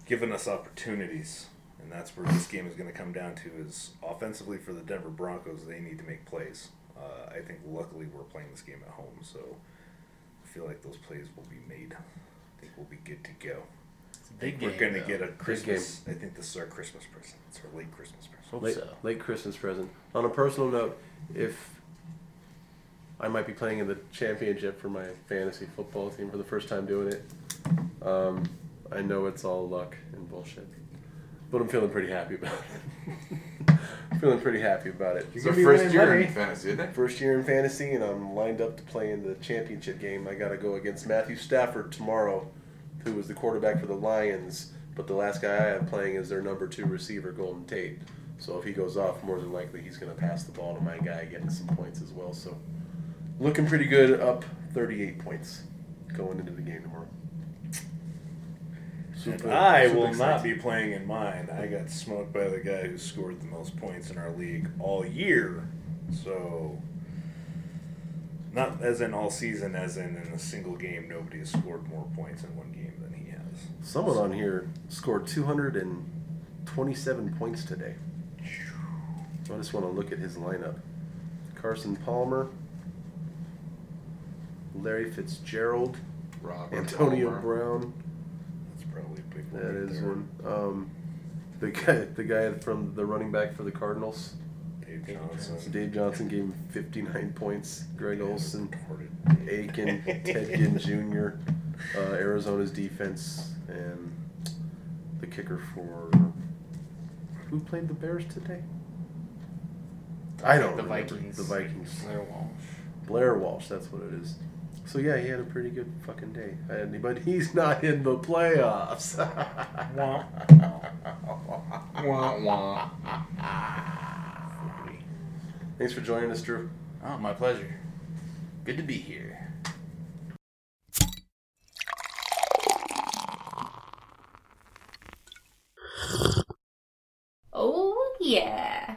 Speaker 3: given us opportunities, and that's where this game is going to come down to. Is offensively for the Denver Broncos, they need to make plays. Uh, I think luckily we're playing this game at home, so I feel like those plays will be made. I think we'll be good to go.
Speaker 4: It's a big
Speaker 3: We're
Speaker 4: game.
Speaker 3: going to
Speaker 4: though.
Speaker 3: get a Christmas. I think this is our Christmas present. It's our late Christmas present.
Speaker 4: Hope
Speaker 2: late,
Speaker 4: so.
Speaker 2: late Christmas present. On a personal note, if I might be playing in the championship for my fantasy football team for the first time doing it, um, I know it's all luck and bullshit, but I'm feeling pretty happy about it. feeling pretty happy about it.
Speaker 5: It's
Speaker 3: You're
Speaker 5: our
Speaker 3: gonna
Speaker 5: first year
Speaker 3: money.
Speaker 5: in fantasy, isn't it?
Speaker 2: First year in fantasy, and I'm lined up to play in the championship game. I got to go against Matthew Stafford tomorrow, who was the quarterback for the Lions. But the last guy I have playing is their number two receiver, Golden Tate. So if he goes off, more than likely he's going to pass the ball to my guy, getting some points as well. So looking pretty good, up 38 points going into the game tomorrow.
Speaker 3: And
Speaker 2: Super-
Speaker 3: I
Speaker 2: super
Speaker 3: will not be playing in mine. I got smoked by the guy who scored the most points in our league all year. So, not as in all season, as in in a single game, nobody has scored more points in one game than he has.
Speaker 2: Someone on here scored 227 points today. I just want to look at his lineup. Carson Palmer, Larry Fitzgerald,
Speaker 5: Robert
Speaker 2: Antonio
Speaker 5: Palmer.
Speaker 2: Brown.
Speaker 3: That's probably a big one.
Speaker 2: That
Speaker 3: right
Speaker 2: is
Speaker 3: there.
Speaker 2: one. Um, the guy, the guy from the running back for the Cardinals,
Speaker 3: Dave Johnson.
Speaker 2: Dave Johnson gave him 59 points. Greg
Speaker 3: Olsen,
Speaker 2: Aiken, Ted Ginn Jr., uh, Arizona's defense, and the kicker for who played the Bears today? I don't
Speaker 4: The
Speaker 2: remember.
Speaker 4: Vikings.
Speaker 2: The Vikings.
Speaker 4: Blair Walsh.
Speaker 2: Blair Walsh, that's what it is. So yeah, he had a pretty good fucking day. And- But he's not in the playoffs.
Speaker 3: Wah.
Speaker 5: Wah, wah.
Speaker 2: Thanks for joining us, Drew.
Speaker 4: Oh, my pleasure. Good to be here.
Speaker 6: Oh, yeah.